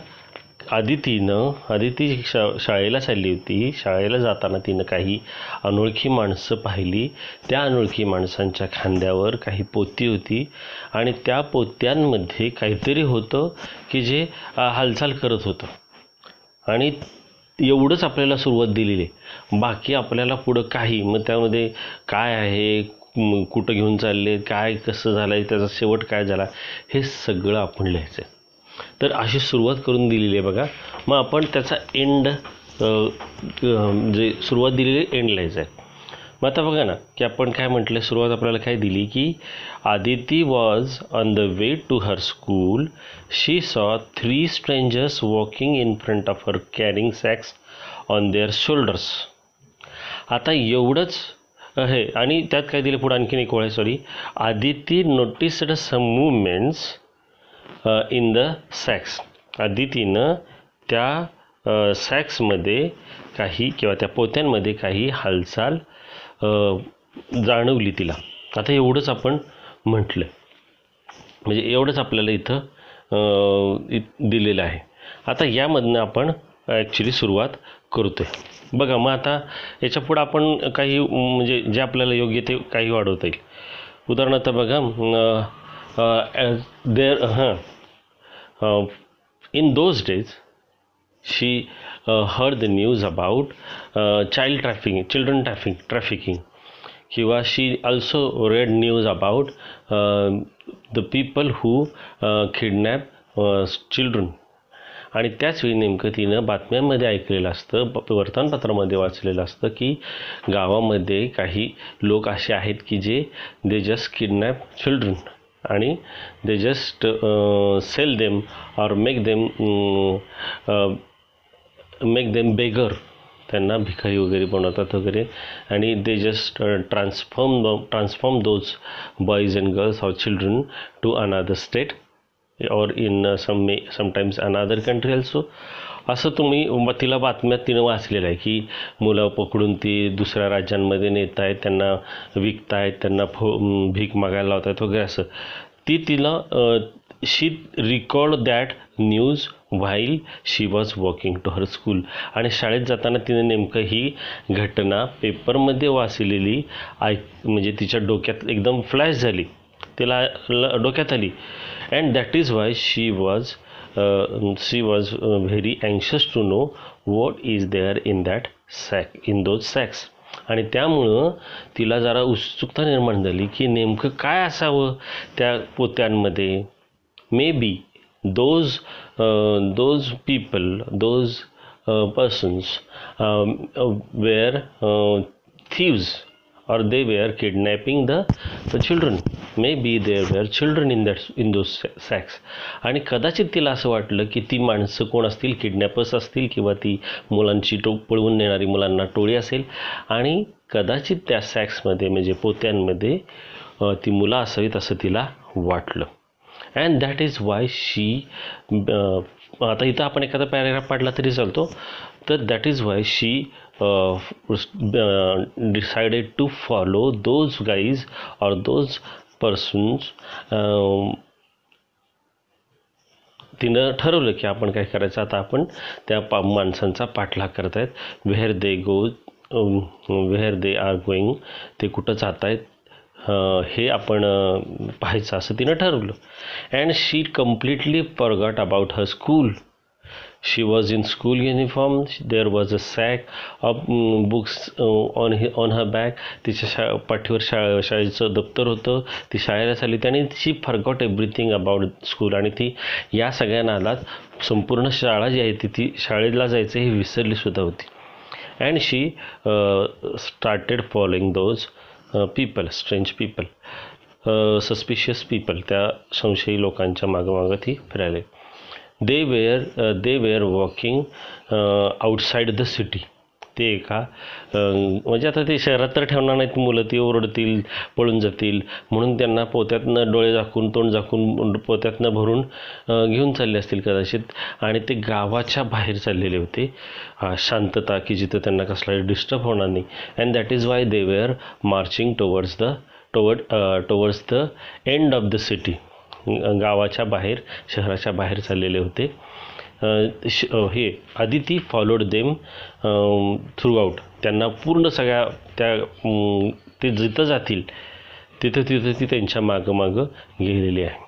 आदितीनं आदिती शा शाळेला चालली होती. शाळेला जाताना तिनं काही अनोळखी माणसं पाहिली. त्या अनोळखी माणसांच्या खांद्यावर काही पोती होती. आणि त्या पोत्यांमध्ये काहीतरी होतं की जे हालचाल करत होतं. आणि एवढंच आपल्याला सुरुवात दिलेली आहे. बाकी आपल्याला पुढं काही मग त्यामध्ये काय आहे कुठं घेऊन चालले काय कसं झालं आहे त्याचा शेवट काय झाला हे सगळं आपण लिहायचं आहे. तर अशी सुरुवात करून दिलेली आहे बघा. मग आपण त्याचा एंड जे म्हणजे सुरुवात दिलेली एंड लिहायचं आहे. मग आता बघा ना की आपण काय म्हटलं सुरुवात आपल्याला काय दिली की Aditi was on the way to her school she saw three strangers walking in front of her carrying sacks on their shoulders आता एवढंच हे आणि त्यात काय दिलं पुढे आणखीन एक ओळ sorry Aditi noticed some movements in the sacks आदितीनं त्या uh, सॅक्समध्ये काही किंवा त्या पोत्यांमध्ये काही हालचाल जाणवली तिला. आता एवढंच आपण म्हटलं. म्हणजे एवढंच आपल्याला इथं इ- दिलेलं आहे. आता यामधनं आपण ॲक्च्युली सुरुवात करतो आहे बघा मग आता याच्या पुढं आपण काही म्हणजे जे आपल्याला योग्य ते काही वाढवता येईल. उदाहरणार्थ बघा देर हां. In those days she uh, heard the news about uh, child trafficking children trafficking trafficking किंवा she also read news about uh, the people who uh, kidnap uh, children आणि त्याच वेळी नेमकं तिनं बातम्यांमध्ये ऐकलेलं असतं प- वर्तमानपत्रामध्ये वाचलेलं असतं की गावामध्ये काही लोक असे आहेत की जे दे जस्ट किडनॅप चिल्ड्रन आणि they just sell them or make them make them beggar त्यांना भिकारी वगैरे बनवतात वगैरे. आणि they just transform transform those boys and girls or children to another state और in some may sometimes another country also असं तुम्ही तिला बातम्यात तिनं वाचलेलं आहे की मुलं पकडून ती दुसऱ्या राज्यांमध्ये नेत आहेत त्यांना विकत आहेत त्यांना फो भीक मागायला लावत आहेत वगैरे असं. ती तिला she record that news while she was walking to her school आणि शाळेत जाताना तिने नेमकं ही घटना पेपरमध्ये वाचलेली ऐक म्हणजे तिच्या डोक्यात एकदम फ्लॅश झाली. तिला ल डोक्यात आली. And that is why she was she was very अँशियस to know what is there in that sack in those sacks आणि त्यामुळं तिला जरा उत्सुकता निर्माण झाली की नेमकं काय असावं त्या पोत्यांमध्ये. May be those uh, those people those uh, persons um, uh, were uh, thieves or they were kidnapping the, the children maybe there were children in that in those sa- sacks आणि कदाचित तिला असं वाटलं की ती माणसं कोण असतील किडनॅपर्स असतील किंवा ती मुलांची टो पळवून नेणारी मुलांना टोळी असेल आणि कदाचित त्या सॅक्समध्ये म्हणजे पोत्यांमध्ये अ, ती मुलं असावीत असं तिला वाटलं and that is why she आता इथं आपण एखादा पॅरेग्राफ पाडला तरी चालतो. तर that is why she decided to follow those guys or those persons तिनं ठरवलं की आपण काय करायचं. आता आपण त्या पा माणसांचा पाठलाग करत आहेत. Where they go where they are going ते कुठं जात आहेत हे आपण पाहायचं असं तिनं ठरवलं. And she completely forgot about her school she was in school uniform there was a sack of books on हि ऑन हर बॅग तिच्या शा पाठीवर शा शाळेचं दप्तर होतं. ती शाळेला चालली. आणि she forgot everything about school आणि ती या सगळ्या नादात संपूर्ण शाळा जी आहे ती ती शाळेला जायचं हे विसरलीसुद्धा होती. And she started following those people strange people suspicious people त्या संशयी लोकांच्या मागं ती फिरायला. They were they were walking outside the city ते एका म्हणजे आता ते शहरात तर ठेवणार नाहीत मुलं ती ओरडतील पळून जातील. म्हणून त्यांना पोत्यातनं डोळे झाकून तोंड झाकून पोत्यातनं भरून घेऊन चालले असतील कदाचित. आणि ते गावाच्या बाहेर चाललेले होते. शांतता की जिथं त्यांना कसलाही डिस्टर्ब होणार नाही. And that is why they were marching towards the toward towards the end of the city गावाच्या बाहेर शहराच्या बाहेर चाललेले होते. श- हे Aditi followed them throughout त्यांना पूर्ण सगळ्या त्या ते जिथं जातील तिथं तिथं ती त्यांच्या मागं मागं गेलेली आहे.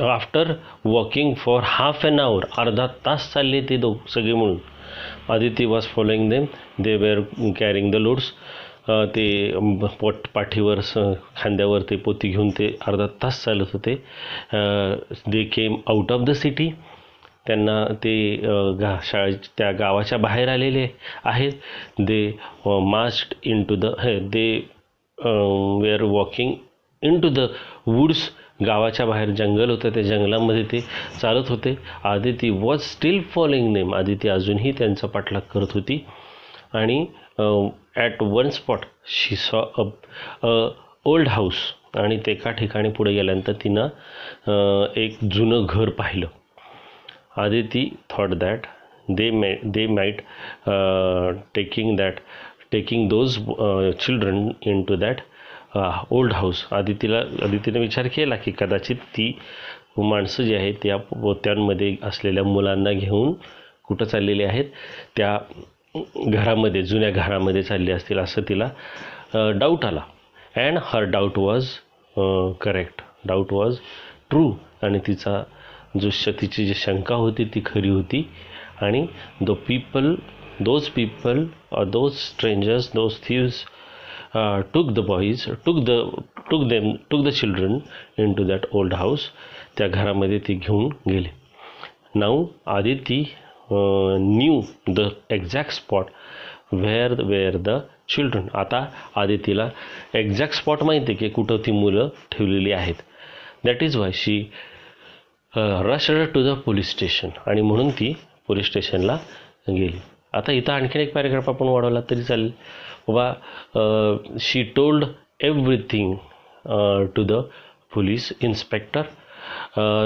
After walking for half an hour अर्धा तास चालले ते दो सगळे म्हणून Aditi was following them they were carrying the loads ते पोट पाठीवर स खांद्यावर ते पोती घेऊन ते अर्धा तास चालत होते. They came out of the city त्यांना ते गा शाळे त्या गावाच्या बाहेर आलेले आहेत. They must in to the हे they were walking into the woods गावाच्या बाहेर जंगल होतं. त्या जंगलामध्ये ते चालत होते. Aditi was still following name Aditi अजूनही त्यांचा पाठलाग करत होती. आणि at one spot she saw a old house आणि ते एका ठिकाणी पुढे गेल्यानंतर तिनं एक जुनं घर पाहिलं. Aditi thought that they may they might taking that taking those children into that old house आदितीला आदितीने विचार केला की कदाचित ती माणसं जी आहेत त्या पोत्यांमध्ये असलेल्या मुलांना घेऊन कुठं चाललेली आहेत? त्या घरामध्ये जुन्या घरामध्ये चालली असतील असं तिला डाऊट आला. And her doubt was correct doubt was true आणि तिचा जो श तिची जी शंका होती ती खरी होती. आणि those people those people those strangers those thieves took the boys took the took them took the children into that old house त्या घरामध्ये ती घेऊन गेले. Now Aditi knew the exact spot where where the children आता आदितीला exact spot माहिती आहे की कुठं ती मुलं ठेवलेली आहेत. That is why she rushed to the police station आणि म्हणून ती पोलीस स्टेशनला गेली. आता इथं आणखीन एक पॅरेग्राफ आपण वाढवला तरी चालेल. बाबा she told everything to the police inspector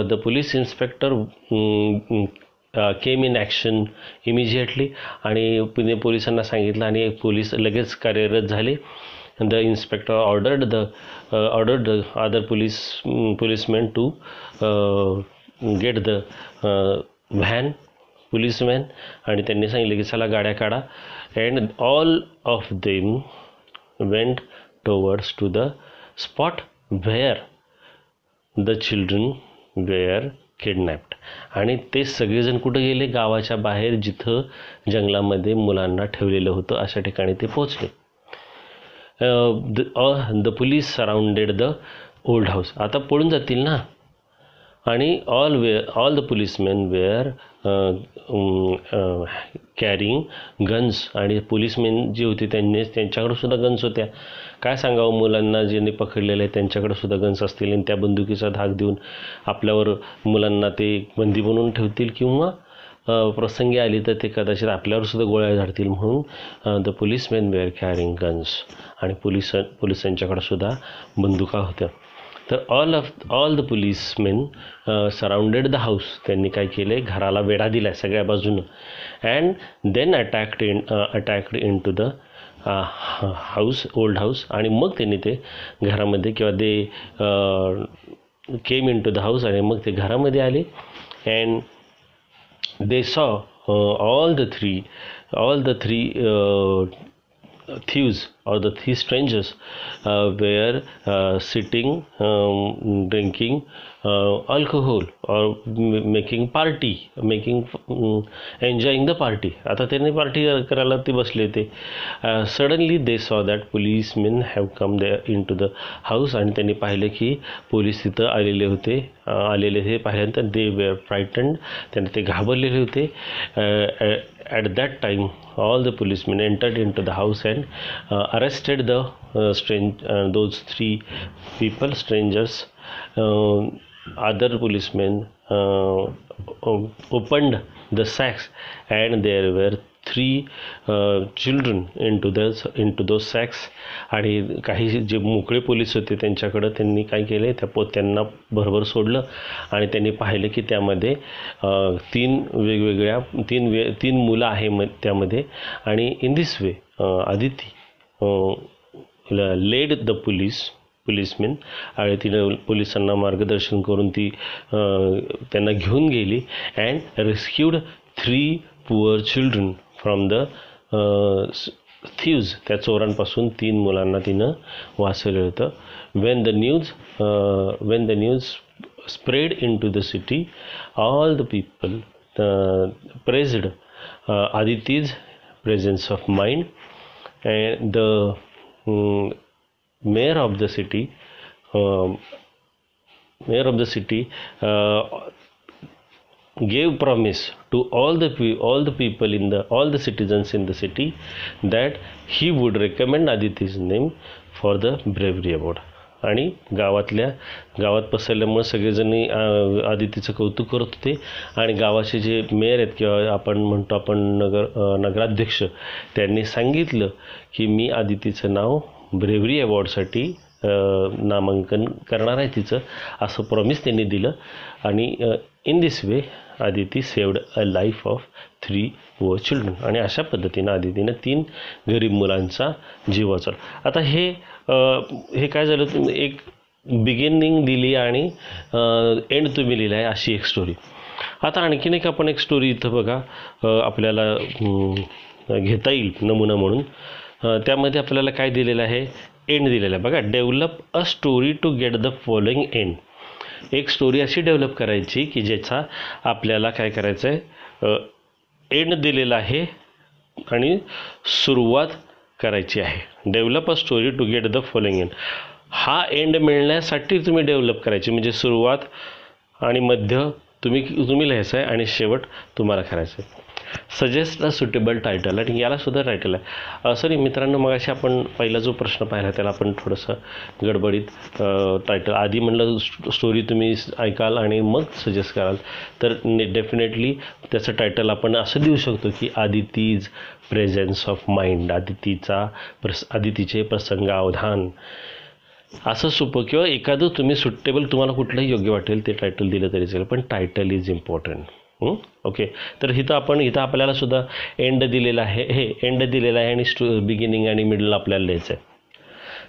the police inspector came in action immediately आणि पुणे पोलिसांना सांगितलं आणि पोलीस लगेच कार्यरत झाले. The inspector ordered the ordered the other police policeman to get the van policeman आणि त्यांनी सांगितलं की चला गाड्या काढा. And all of them went towards to the spot where the children were kidnapped आणि ते सगळेजण कुठं गेले? गावाच्या बाहेर जिथं जंगलामध्ये मुलांना ठेवलेलं होतं. अशा ठिकाणी ते पोचले the police surrounded the old house. आता पळून जातील ना? आणि all were all the policeman were carrying guns आणि पोलीसमॅन जे होते त्यांनी त्यांच्याकडे सुद्धा गन्स होत्या. काय सांगावं मुलांना ज्यांनी पकडलेले आहे त्यांच्याकडे सुद्धा गन्स असतील आणि त्या बंदुकीचा धाक देऊन आपल्यावर मुलांना ते बंदी बनवून ठेवतील किंवा प्रसंगी आली तर ते कदाचित आपल्यावर सुद्धा गोळ्या झाडतील म्हणून the policeman were carrying guns आणि पोलीस पोलिसांच्याकडे सुद्धा बंदुका होत्या. तर all of all the policemen surrounded the house त्यांनी काय केलं आहे घराला वेढा दिला आहे सगळ्या बाजूनं. And then attacked in attacked into the house old house आणि मग त्यांनी ते घरामध्ये किंवा they came into the house आणि मग ते घरामध्ये आले. And they saw all the three all the three thieves or the three strangers uh, were uh, sitting um, drinking uh, alcohol or m- making party making um, enjoying the party. आता त्यांनी party करायला ते बसले होते. Suddenly they saw that policemen have come they into the house आणि त्यांनी पाहिले की पोलीस तिथं आलेले होते. Uh, आलेले हे पाहिल्यानंतर दे वेअर फ्रायटंड त्यांनी ते घाबरलेले होते. At that time all the policemen entered in to the house and arrested the strange those three people strangers other policemen uh, op- opened the sacks and there were three uh, children the those into sacks आणि काही जे मोकळे police होते त्यांच्याकडं त्यांनी काय केले त्या पो त्यांना भरभर सोडलं आणि त्यांनी पाहिलं की त्यामध्ये तीन वेगवेगळ्या तीन वे तीन मुलं आहे म त्यामध्ये. आणि इन दिस वे आदिती हो. Led the police policemen. आणि तिनं पोलिसांना मार्गदर्शन करून ती त्यांना घेऊन गेली and rescued three poor children from the thieves त्या चोरांपासून तीन मुलांना तिनं वाचवलं होतं. When the news when the news spread in to the city all the people praised Aditi's presence of mind and the mm, mayor of the city um, mayor of the city uh, gave promise to all the all the people in the all the citizens in the city that he would recommend aditi's name for the bravery award आणि गावातल्या गावात पसरल्यामुळे सगळेजणी आदितीचं कौतुक करत होते. आणि गावाचे जे mayor आहेत किंवा आपण म्हणतो आपण नगर नगराध्यक्ष त्यांनी सांगितलं की मी आदितीचं नाव ब्रेव्हरी अवॉर्डसाठी नामांकन करणार आहे तिचं असं प्रॉमिस त्यांनी दिलं. आणि in this way Aditi saved a life of three व चिल्ड्रन आणि अशा पद्धतीनं आदितीनं तीन गरीब मुलांचा जीव वाचवला. आता हे हे काय झालं तुम्ही एक बिगिनिंग दिली आणि एंड तुम्ही लिहिला आहे अशी एक स्टोरी आता आणखीन एक आपण एक स्टोरी इथं बघा आपल्याला घेता येईल नमुना म्हणून. त्यामध्ये आपल्याला काय दिलेलं आहे? एंड दिलेलं आहे. बघा develop a story to get the following end एक स्टोरी अशी डेव्हलप करायची की ज्याचा आपल्याला काय करायचं आहे एंड दिलेला आहे आणि सुरुवात करायची आहे. Develop a story to get the following end हा एंड मिळण्यासाठी तुम्ही डेव्हलप करायची. म्हणजे सुरुवात आणि मध्य तुम्ही तुम्ही लिहायचं आहे आणि शेवट तुम्हाला करायचं आहे. सजेस्ट अ सुटेबल टायटल आणि याला सुद्धा टायटल आहे. सॉरी मित्रांनो मग अशी आपण पहिला जो प्रश्न पाहिला त्याला आपण थोडंसं गडबडीत टायटल आधी म्हणलं स्टोरी तुम्ही ऐकाल आणि मग सजेस्ट कराल. तर डेफिनेटली त्याचं टायटल आपण असं देऊ शकतो की आदितीज प्रेझेन्स ऑफ माइंड आदितीचा प्रस आदितीचे प्रसंगावधान असं सोपं किंवा एखादं तुम्ही सुटेबल तुम्हाला कुठलंही योग्य वाटेल ते टायटल दिलं तरी चालेल पण टायटल इज इम्पॉर्टंट ओके. तर इथं आपण इथं आपल्याला सुद्धा एंड दिलेला आहे. हे एंड दिलेला आहे आणि स्टू बिगिनिंग आणि मिडल आपल्याला लिहायचं आहे.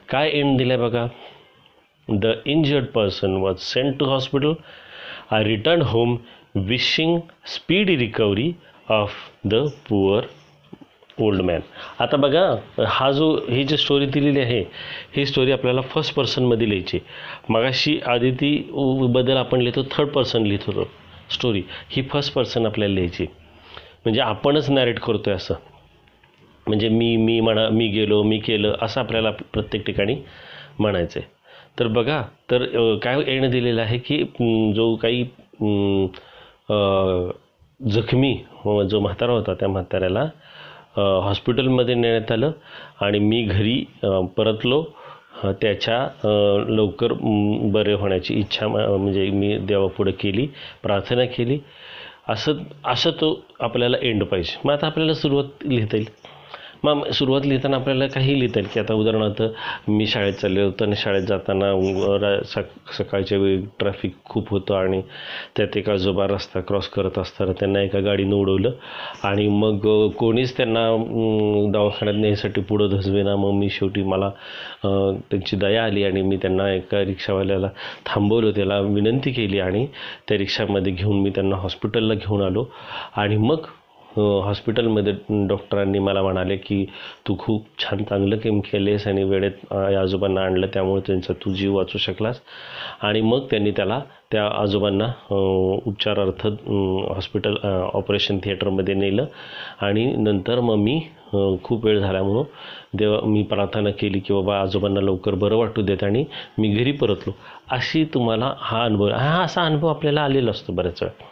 काय एंड दिलं आहे बघा? The injured person was sent to hospital I return home wishing speed recovery of the poor old man आता बघा हा जो ही जी स्टोरी दिलेली आहे ही स्टोरी आपल्याला फर्स्ट पर्सनमध्ये लिहायची मगाशी आदिती बद्दल आपण लिहितो थर्ड पर्सन लिहित होतो. स्टोरी ही फर्स्ट पर्सन आपल्याला लिहायची. म्हणजे आपणच नॅरेट करतो आहे असं. म्हणजे मी मी म्हणा मी गेलो मी केलं असं आपल्याला प्रत्येक ठिकाणी म्हणायचं आहे तर बघा तर काय येणं दिलेलं आहे की जो काही जखमी हो, जो म्हातारा होता त्या म्हाताऱ्याला हॉस्पिटलमध्ये नेण्यात आलं आणि मी घरी परतलो. त्याच्या लवकर बरे होण्याची इच्छा म्हणजे मी देवापुढं केली प्रार्थना केली. असं असं तो आपल्याला एंड पाहिजे. मग आता आपल्याला सुरुवात लिहिता येईल. मग सुरुवात लिहिताना आपल्याला काही लिहिता येईल. की आता उदाहरणार्थ मी शाळेत चालले होतो आणि शाळेत जाताना रा- सक सकाळच्या वेळी ट्रॅफिक खूप होतं आणि त्यात एक आजोबा रस्ता क्रॉस करत असताना त्यांना एका गाडीनं उडवलं आणि मग कोणीच त्यांना दवाखान्यात न्यायसाठी पुढं धसवेना मग मी शेवटी मला त्यांची दया आली आणि मी त्यांना एका रिक्षावाल्याला थांबवलं. त्याला विनंती केली आणि त्या रिक्षामध्ये घेऊन मी त्यांना हॉस्पिटलला घेऊन आलो. आणि मग हॉस्पिटलमध्ये डॉक्टरांनी मला म्हणाले की तू खूप छान चांगलं केम केलेस आणि वेळेत या आजोबांना आणलं त्यामुळे त्यांचा तू जीव वाचू शकलास. आणि मग त्यांनी त्याला त्या आजोबांना उपचारार्थ हॉस्पिटल ऑपरेशन थिएटरमध्ये नेलं. आणि नंतर मग मी खूप वेळ झाल्यामुळं देव देवा मी प्रार्थना केली की बाबा आजोबांना लवकर बरं वाटू देत आणि मी घरी परतलो. अशी तुम्हाला हा अनुभव हा असा अनुभव आपल्याला आलेला असतो बऱ्याच वेळा.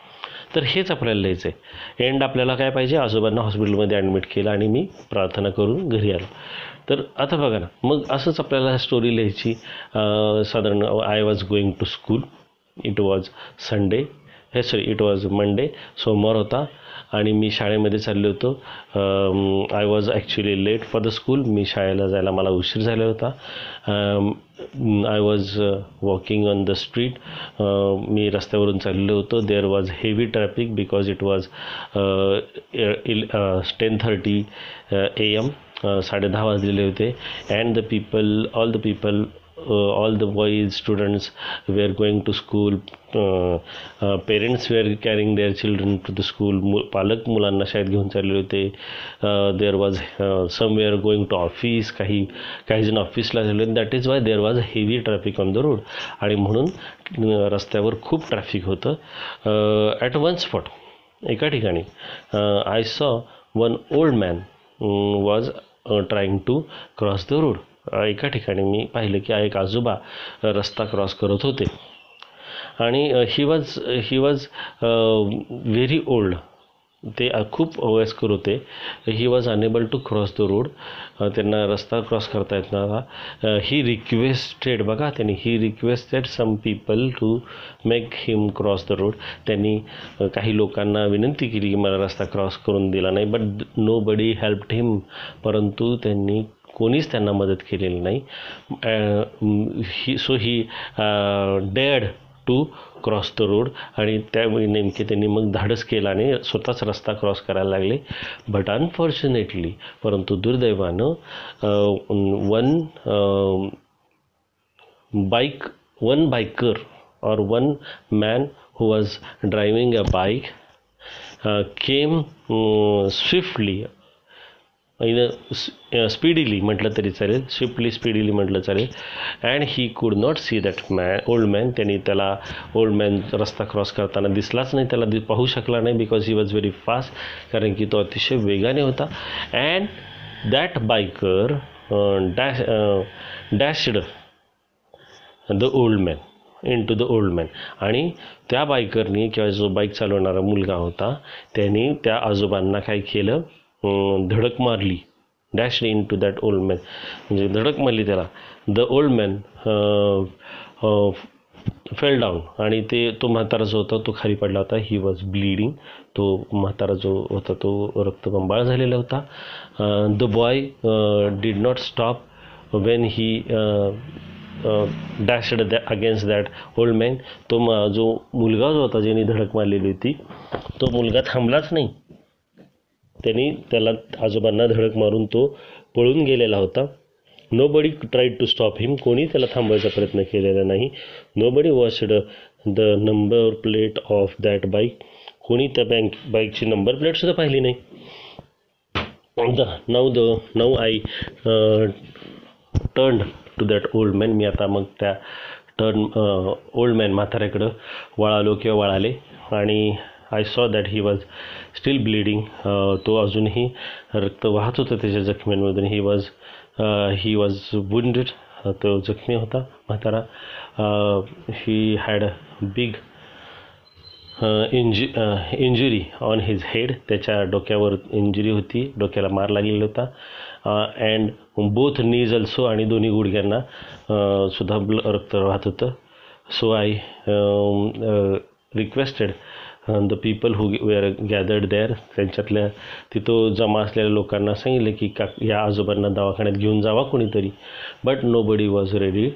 तर हेच आपल्याला लिहायचं आहे एंड आपल्याला काय पाहिजे? आजोबांना हॉस्पिटलमध्ये ॲडमिट केलं आणि मी प्रार्थना करून घरी आलो. तर आता बघा ना मग असंच आपल्याला स्टोरी लिहायची साधारण I was going to school it was Sunday हे सॉरी इट वॉज मंडे सोमवार होता आणि मी शाळेमध्ये चाललो होतो. I was actually late for the school मी शाळेला जायला मला उशीर झाला होता. I was walking on the street मी रस्त्यावरून चाललो होतो. There was heavy traffic because it was ten thirty A M साडे दहा वाजलेले होते. And the people all the people all the boys students were going to school parents were carrying their children to the school मु पालक मुलांना शाळेत घेऊन चालले होते. There was some were going to office काही काही जण ऑफिसला झाले. That is why there was heavy traffic on the road आणि म्हणून रस्त्यावर खूप ट्रॅफिक होतं. ॲट वन स्पॉट एका ठिकाणी I saw one old man was trying to cross the road एका ठिकाणी मी पाहिलं की एक आजोबा रस्ता क्रॉस करत होते. आणि he was he was very old ते खूप वयस्कर होते. He was unable to cross the road त्यांना रस्ता क्रॉस करता येत नव्हता. ही रिक्वेस्टेड बघा त्यांनी he requested some people to make him cross the road त्यांनी काही लोकांना विनंती केली की मला रस्ता क्रॉस करून दिला नाही but nobody help him परंतु त्यांनी कोणीच त्यांना मदत केलेली नाही. He so he dead to cross the road आणि त्यावेळी नेमके त्यांनी मग धाडस केलं आणि स्वतःच रस्ता क्रॉस करायला लागले. बट अनफॉर्च्युनेटली परंतु दुर्दैवानं one bike one biker or one man who was driving a bike came swiftly in speedily म्हटलं तरी चालेल स्विफ्टली स्पीडिली म्हटलं चालेल. And he could not see that man old man त्यांनी त्याला ओल्ड मॅन रस्ता क्रॉस करताना दिसलाच नाही त्याला दि पाहू शकला नाही because he was very fast कारण की तो अतिशय वेगाने होता. And that biker dash dashed the old man in to the old man आणि त्या बायकरनी किंवा जो बाईक चालवणारा मुलगा होता त्यांनी त्या आजोबांना काय केलं? धडक मारली. Dash in to that old man म्हणजे धडक मारली त्याला. The old man fell down आणि ते तो म्हातारा जो होता तो खाली पडला होता. ही वॉज ब्लिडिंग तो म्हातारा जो होता तो रक्तबंबाळ झालेला होता. The boy did not stop when he dashed that against that old man तो जो मुलगा जो होता ज्याने धडक मारलेली होती तो मुलगा थांबलाच नाही. त्यांनी त्याला आजोबांना धडक मारून तो पळून गेलेला होता. Nobody tried to stop him कोणी त्याला थांबवायचा प्रयत्न केलेला नाही. Nobody watched the number plate of that bike कोणी त्या बँक बाईकची नंबर प्लेटसुद्धा पाहिली नाही. The now the now I turn to that old man मी आता मग त्या टर्न ओल्ड मॅन म्हाताऱ्याकडं वळालो किंवा वळाले. आणि I saw that he was still bleeding तो अजूनही रक्त वाहत होतं त्याच्या जखम्यांमधून he was he was wounded तो जखमी होता. म्हातारा he had big injury injury on his head त्याच्या डोक्यावर इंजुरी होती. डोक्याला मार लागलेला होता. अँड बोथ नीज अल्सो आणि दोन्ही गुडघ्यांना uh, सुद्धा ब्ल रक्त वाहत होतं. So I requested the people who were gathered there त्यांच्यातल्या तिथं जमा असलेल्या लोकांना सांगितलं की का या आजोबांना दवाखान्यात घेऊन जावा कोणीतरी. But nobody was ready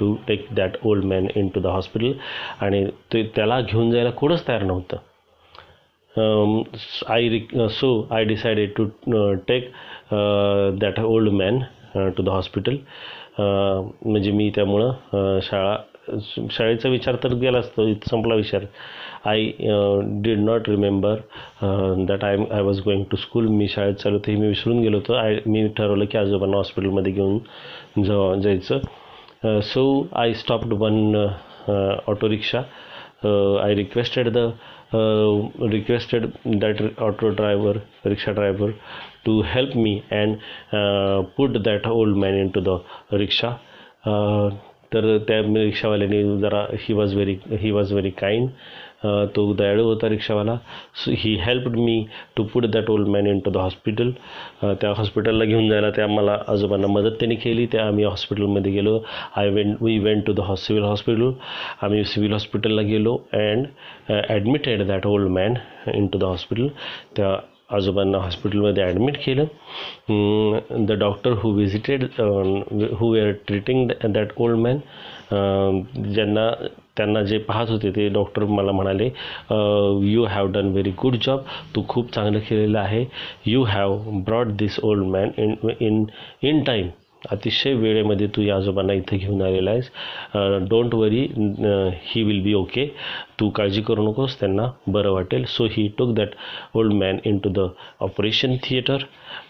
to take that old man in to the hospital आणि ते त्याला घेऊन जायला कोणच तयार नव्हतं. I Rick so I decided to take that old man to the hospital म्हणजे मी त्यामुळं uh, शाळा शाळेचा विचार तर गेलाच तो इथं संपला विचार. I did not remember that I I was going to school मी शाळेत चालू होते मी विसरून गेलो होतो. आय मी ठरवलं की आजोबांना हॉस्पिटलमध्ये घेऊन जा जायचं. So I stopped one auto rickshaw I requested the requested that auto driver rickshaw driver to help me and put that old man in to the rickshaw तर त्या रिक्षावाल्याने जरा he was very he was very kind तो दयाळू होता रिक्षावाला. So he helped me to put that old man in to the hospital त्या हॉस्पिटलला घेऊन जायला त्या मला आजोबांना मदत त्यांनी केली. त्या आम्ही हॉस्पिटलमध्ये गेलो. I went we went to the हॉ सिव्हिल हॉस्पिटल आम्ही सिव्हिल हॉस्पिटलला गेलो and admitted that old man in to the hospital त्या आजोबांना हॉस्पिटलमध्ये ॲडमिट केलं. The doctor who visited who were treating that old man ज्यांना त्यांना जे पाहत होते ते डॉक्टर मला म्हणाले you have done very good job तू खूप चांगलं केलेलं आहे. You have brought this old man in in in time अतिशय वेळेमध्ये तू या आजोबांना इथं घेऊन आलेला आहेस. Don't worry he will be okay तू काळजी करू नकोस त्यांना बरं वाटेल. So he took that old man in to the operation theatre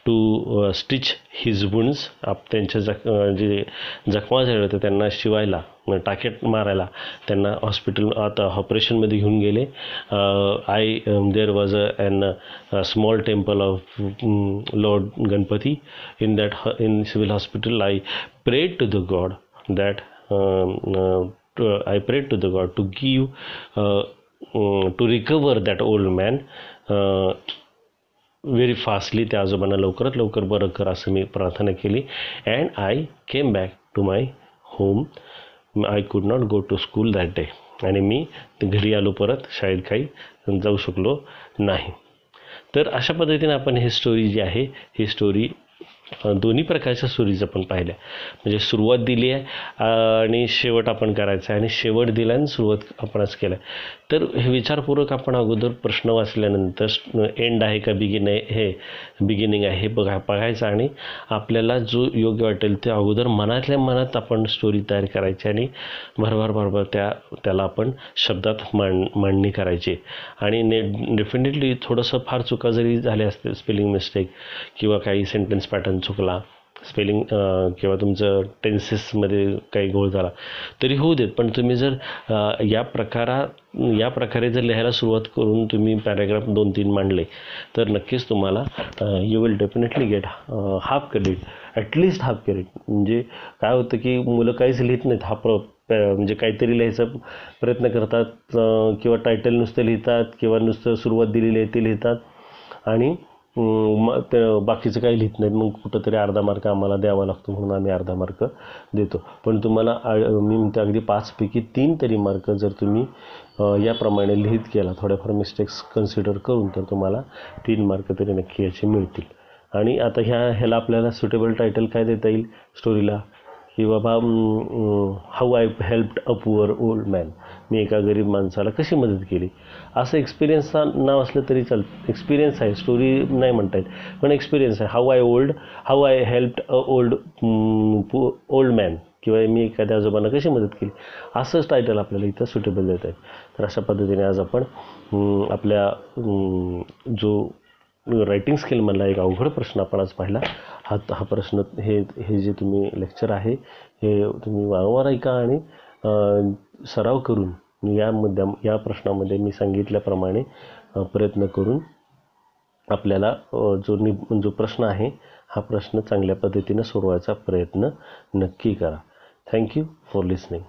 to stitch his wounds आप त्यांच्या जख जे जखमा झाल्या होत्या त्यांना शिवायला टाकेट मारायला. त्यांना हॉस्पिटल आता ऑपरेशनमध्ये घेऊन गेले. I there was a an small temple of lord Ganpati in that in civil hospital I prayed to the god that I prayed to the god to give to recover that old man very fastly त्या आजोबांना लवकरात लवकर बरं कर असं मी प्रार्थना केली. And I came back to my home I could not go to school that day आणि मी घरी आलो परत शाळेत काही जाऊ शकलो नाही. तर अशा पद्धतीने आपण ही स्टोरी जी आहे ही स्टोरी दोन्ही प्रकारच्या सुरीज आपण पाहिल्या. म्हणजे सुरुवात दिली आहे आणि शेवट आपण करायचा आहे. आणि शेवट दिला आणि सुरुवात आपणच केला. तर हे विचारपूर्वक आपण अगोदर प्रश्न वाचल्यानंतर एंड आहे का बिगिन आहे हे बिगिनिंग आहे हे बघा बघायचं आणि आपल्याला जो योग्य वाटेल ते अगोदर मनातल्या मनात आपण स्टोरी तयार करायची आणि भरभर भरभर त्या त्याला आपण शब्दात मांड मांडणी करायची. आणि ने डेफिनेटली थोडंसं फार चुका जरी झाल्या असतील स्पेलिंग मिस्टेक किंवा काही सेंटेन्स पॅटर्न चुकला. स्पेलिंग किंवा तुमचं टेन्सेसमध्ये काही घोळ झाला. तरी होऊ देत पण तुम्ही जर या प्रकारा या प्रकारे जर लिहायला सुरुवात करून तुम्ही पॅराग्राफ दोन तीन मांडले तर नक्कीच तुम्हाला you will definitely get half credit at least half credit म्हणजे काय होतं की मुलं काहीच लिहित नाहीत. हा प्र म्हणजे काहीतरी लिहायचा प्रयत्न करतात किंवा टायटल नुसतं लिहितात किंवा नुसतं सुरुवात दिलेली आहे ते लिहितात. आणि मग ते बाकीचं काही लिहित नाहीत. मग कुठंतरी अर्धा मार्क आम्हाला द्यावा लागतो म्हणून आम्ही अर्धा मार्क देतो. पण तुम्हाला मी म्हणते अगदी पाचपैकी तीन तरी मार्क जर तुम्ही याप्रमाणे लिहित केला थोड्याफार मिस्टेक्स कन्सिडर करून तर तुम्हाला तीन मार्क तरी नक्की याचे मिळतील. आणि आता ह्या ह्याला आपल्याला सुटेबल टायटल काय देता येईल? स्टोरीला की बाबा how I helped a poor old man मी एका गरीब माणसाला कशी मदत केली? असं एक्सपिरियन्स नाव असलं तरी चाल एक्सपिरियन्स आहे स्टोरी नाही म्हणता येत. पण एक्सपिरियन्स आहे. How I old how I helped a old old man किंवा मी एखाद्या आजोबांना कशी मदत केली? असंच टायटल आपल्याला इथं सुटेबल देत आहे तर अशा पद्धतीने आज आपण mm, आपल्या mm, जो रायटिंग स्किल म्हणला एक अवघड प्रश्न आपण आज पाहिला. हा हा प्रश्न हे हे जे तुम्ही लेक्चर आहे हे तुम्ही वारंवार ऐका आणि सराव करून या मुद्द्या या प्रश्नामध्ये मी सांगितल्याप्रमाणे प्रयत्न करून आपल्याला जो नि जो प्रश्न आहे हा प्रश्न चांगल्या पद्धतीनं सोडवायचा प्रयत्न नक्की करा. Thank you for listening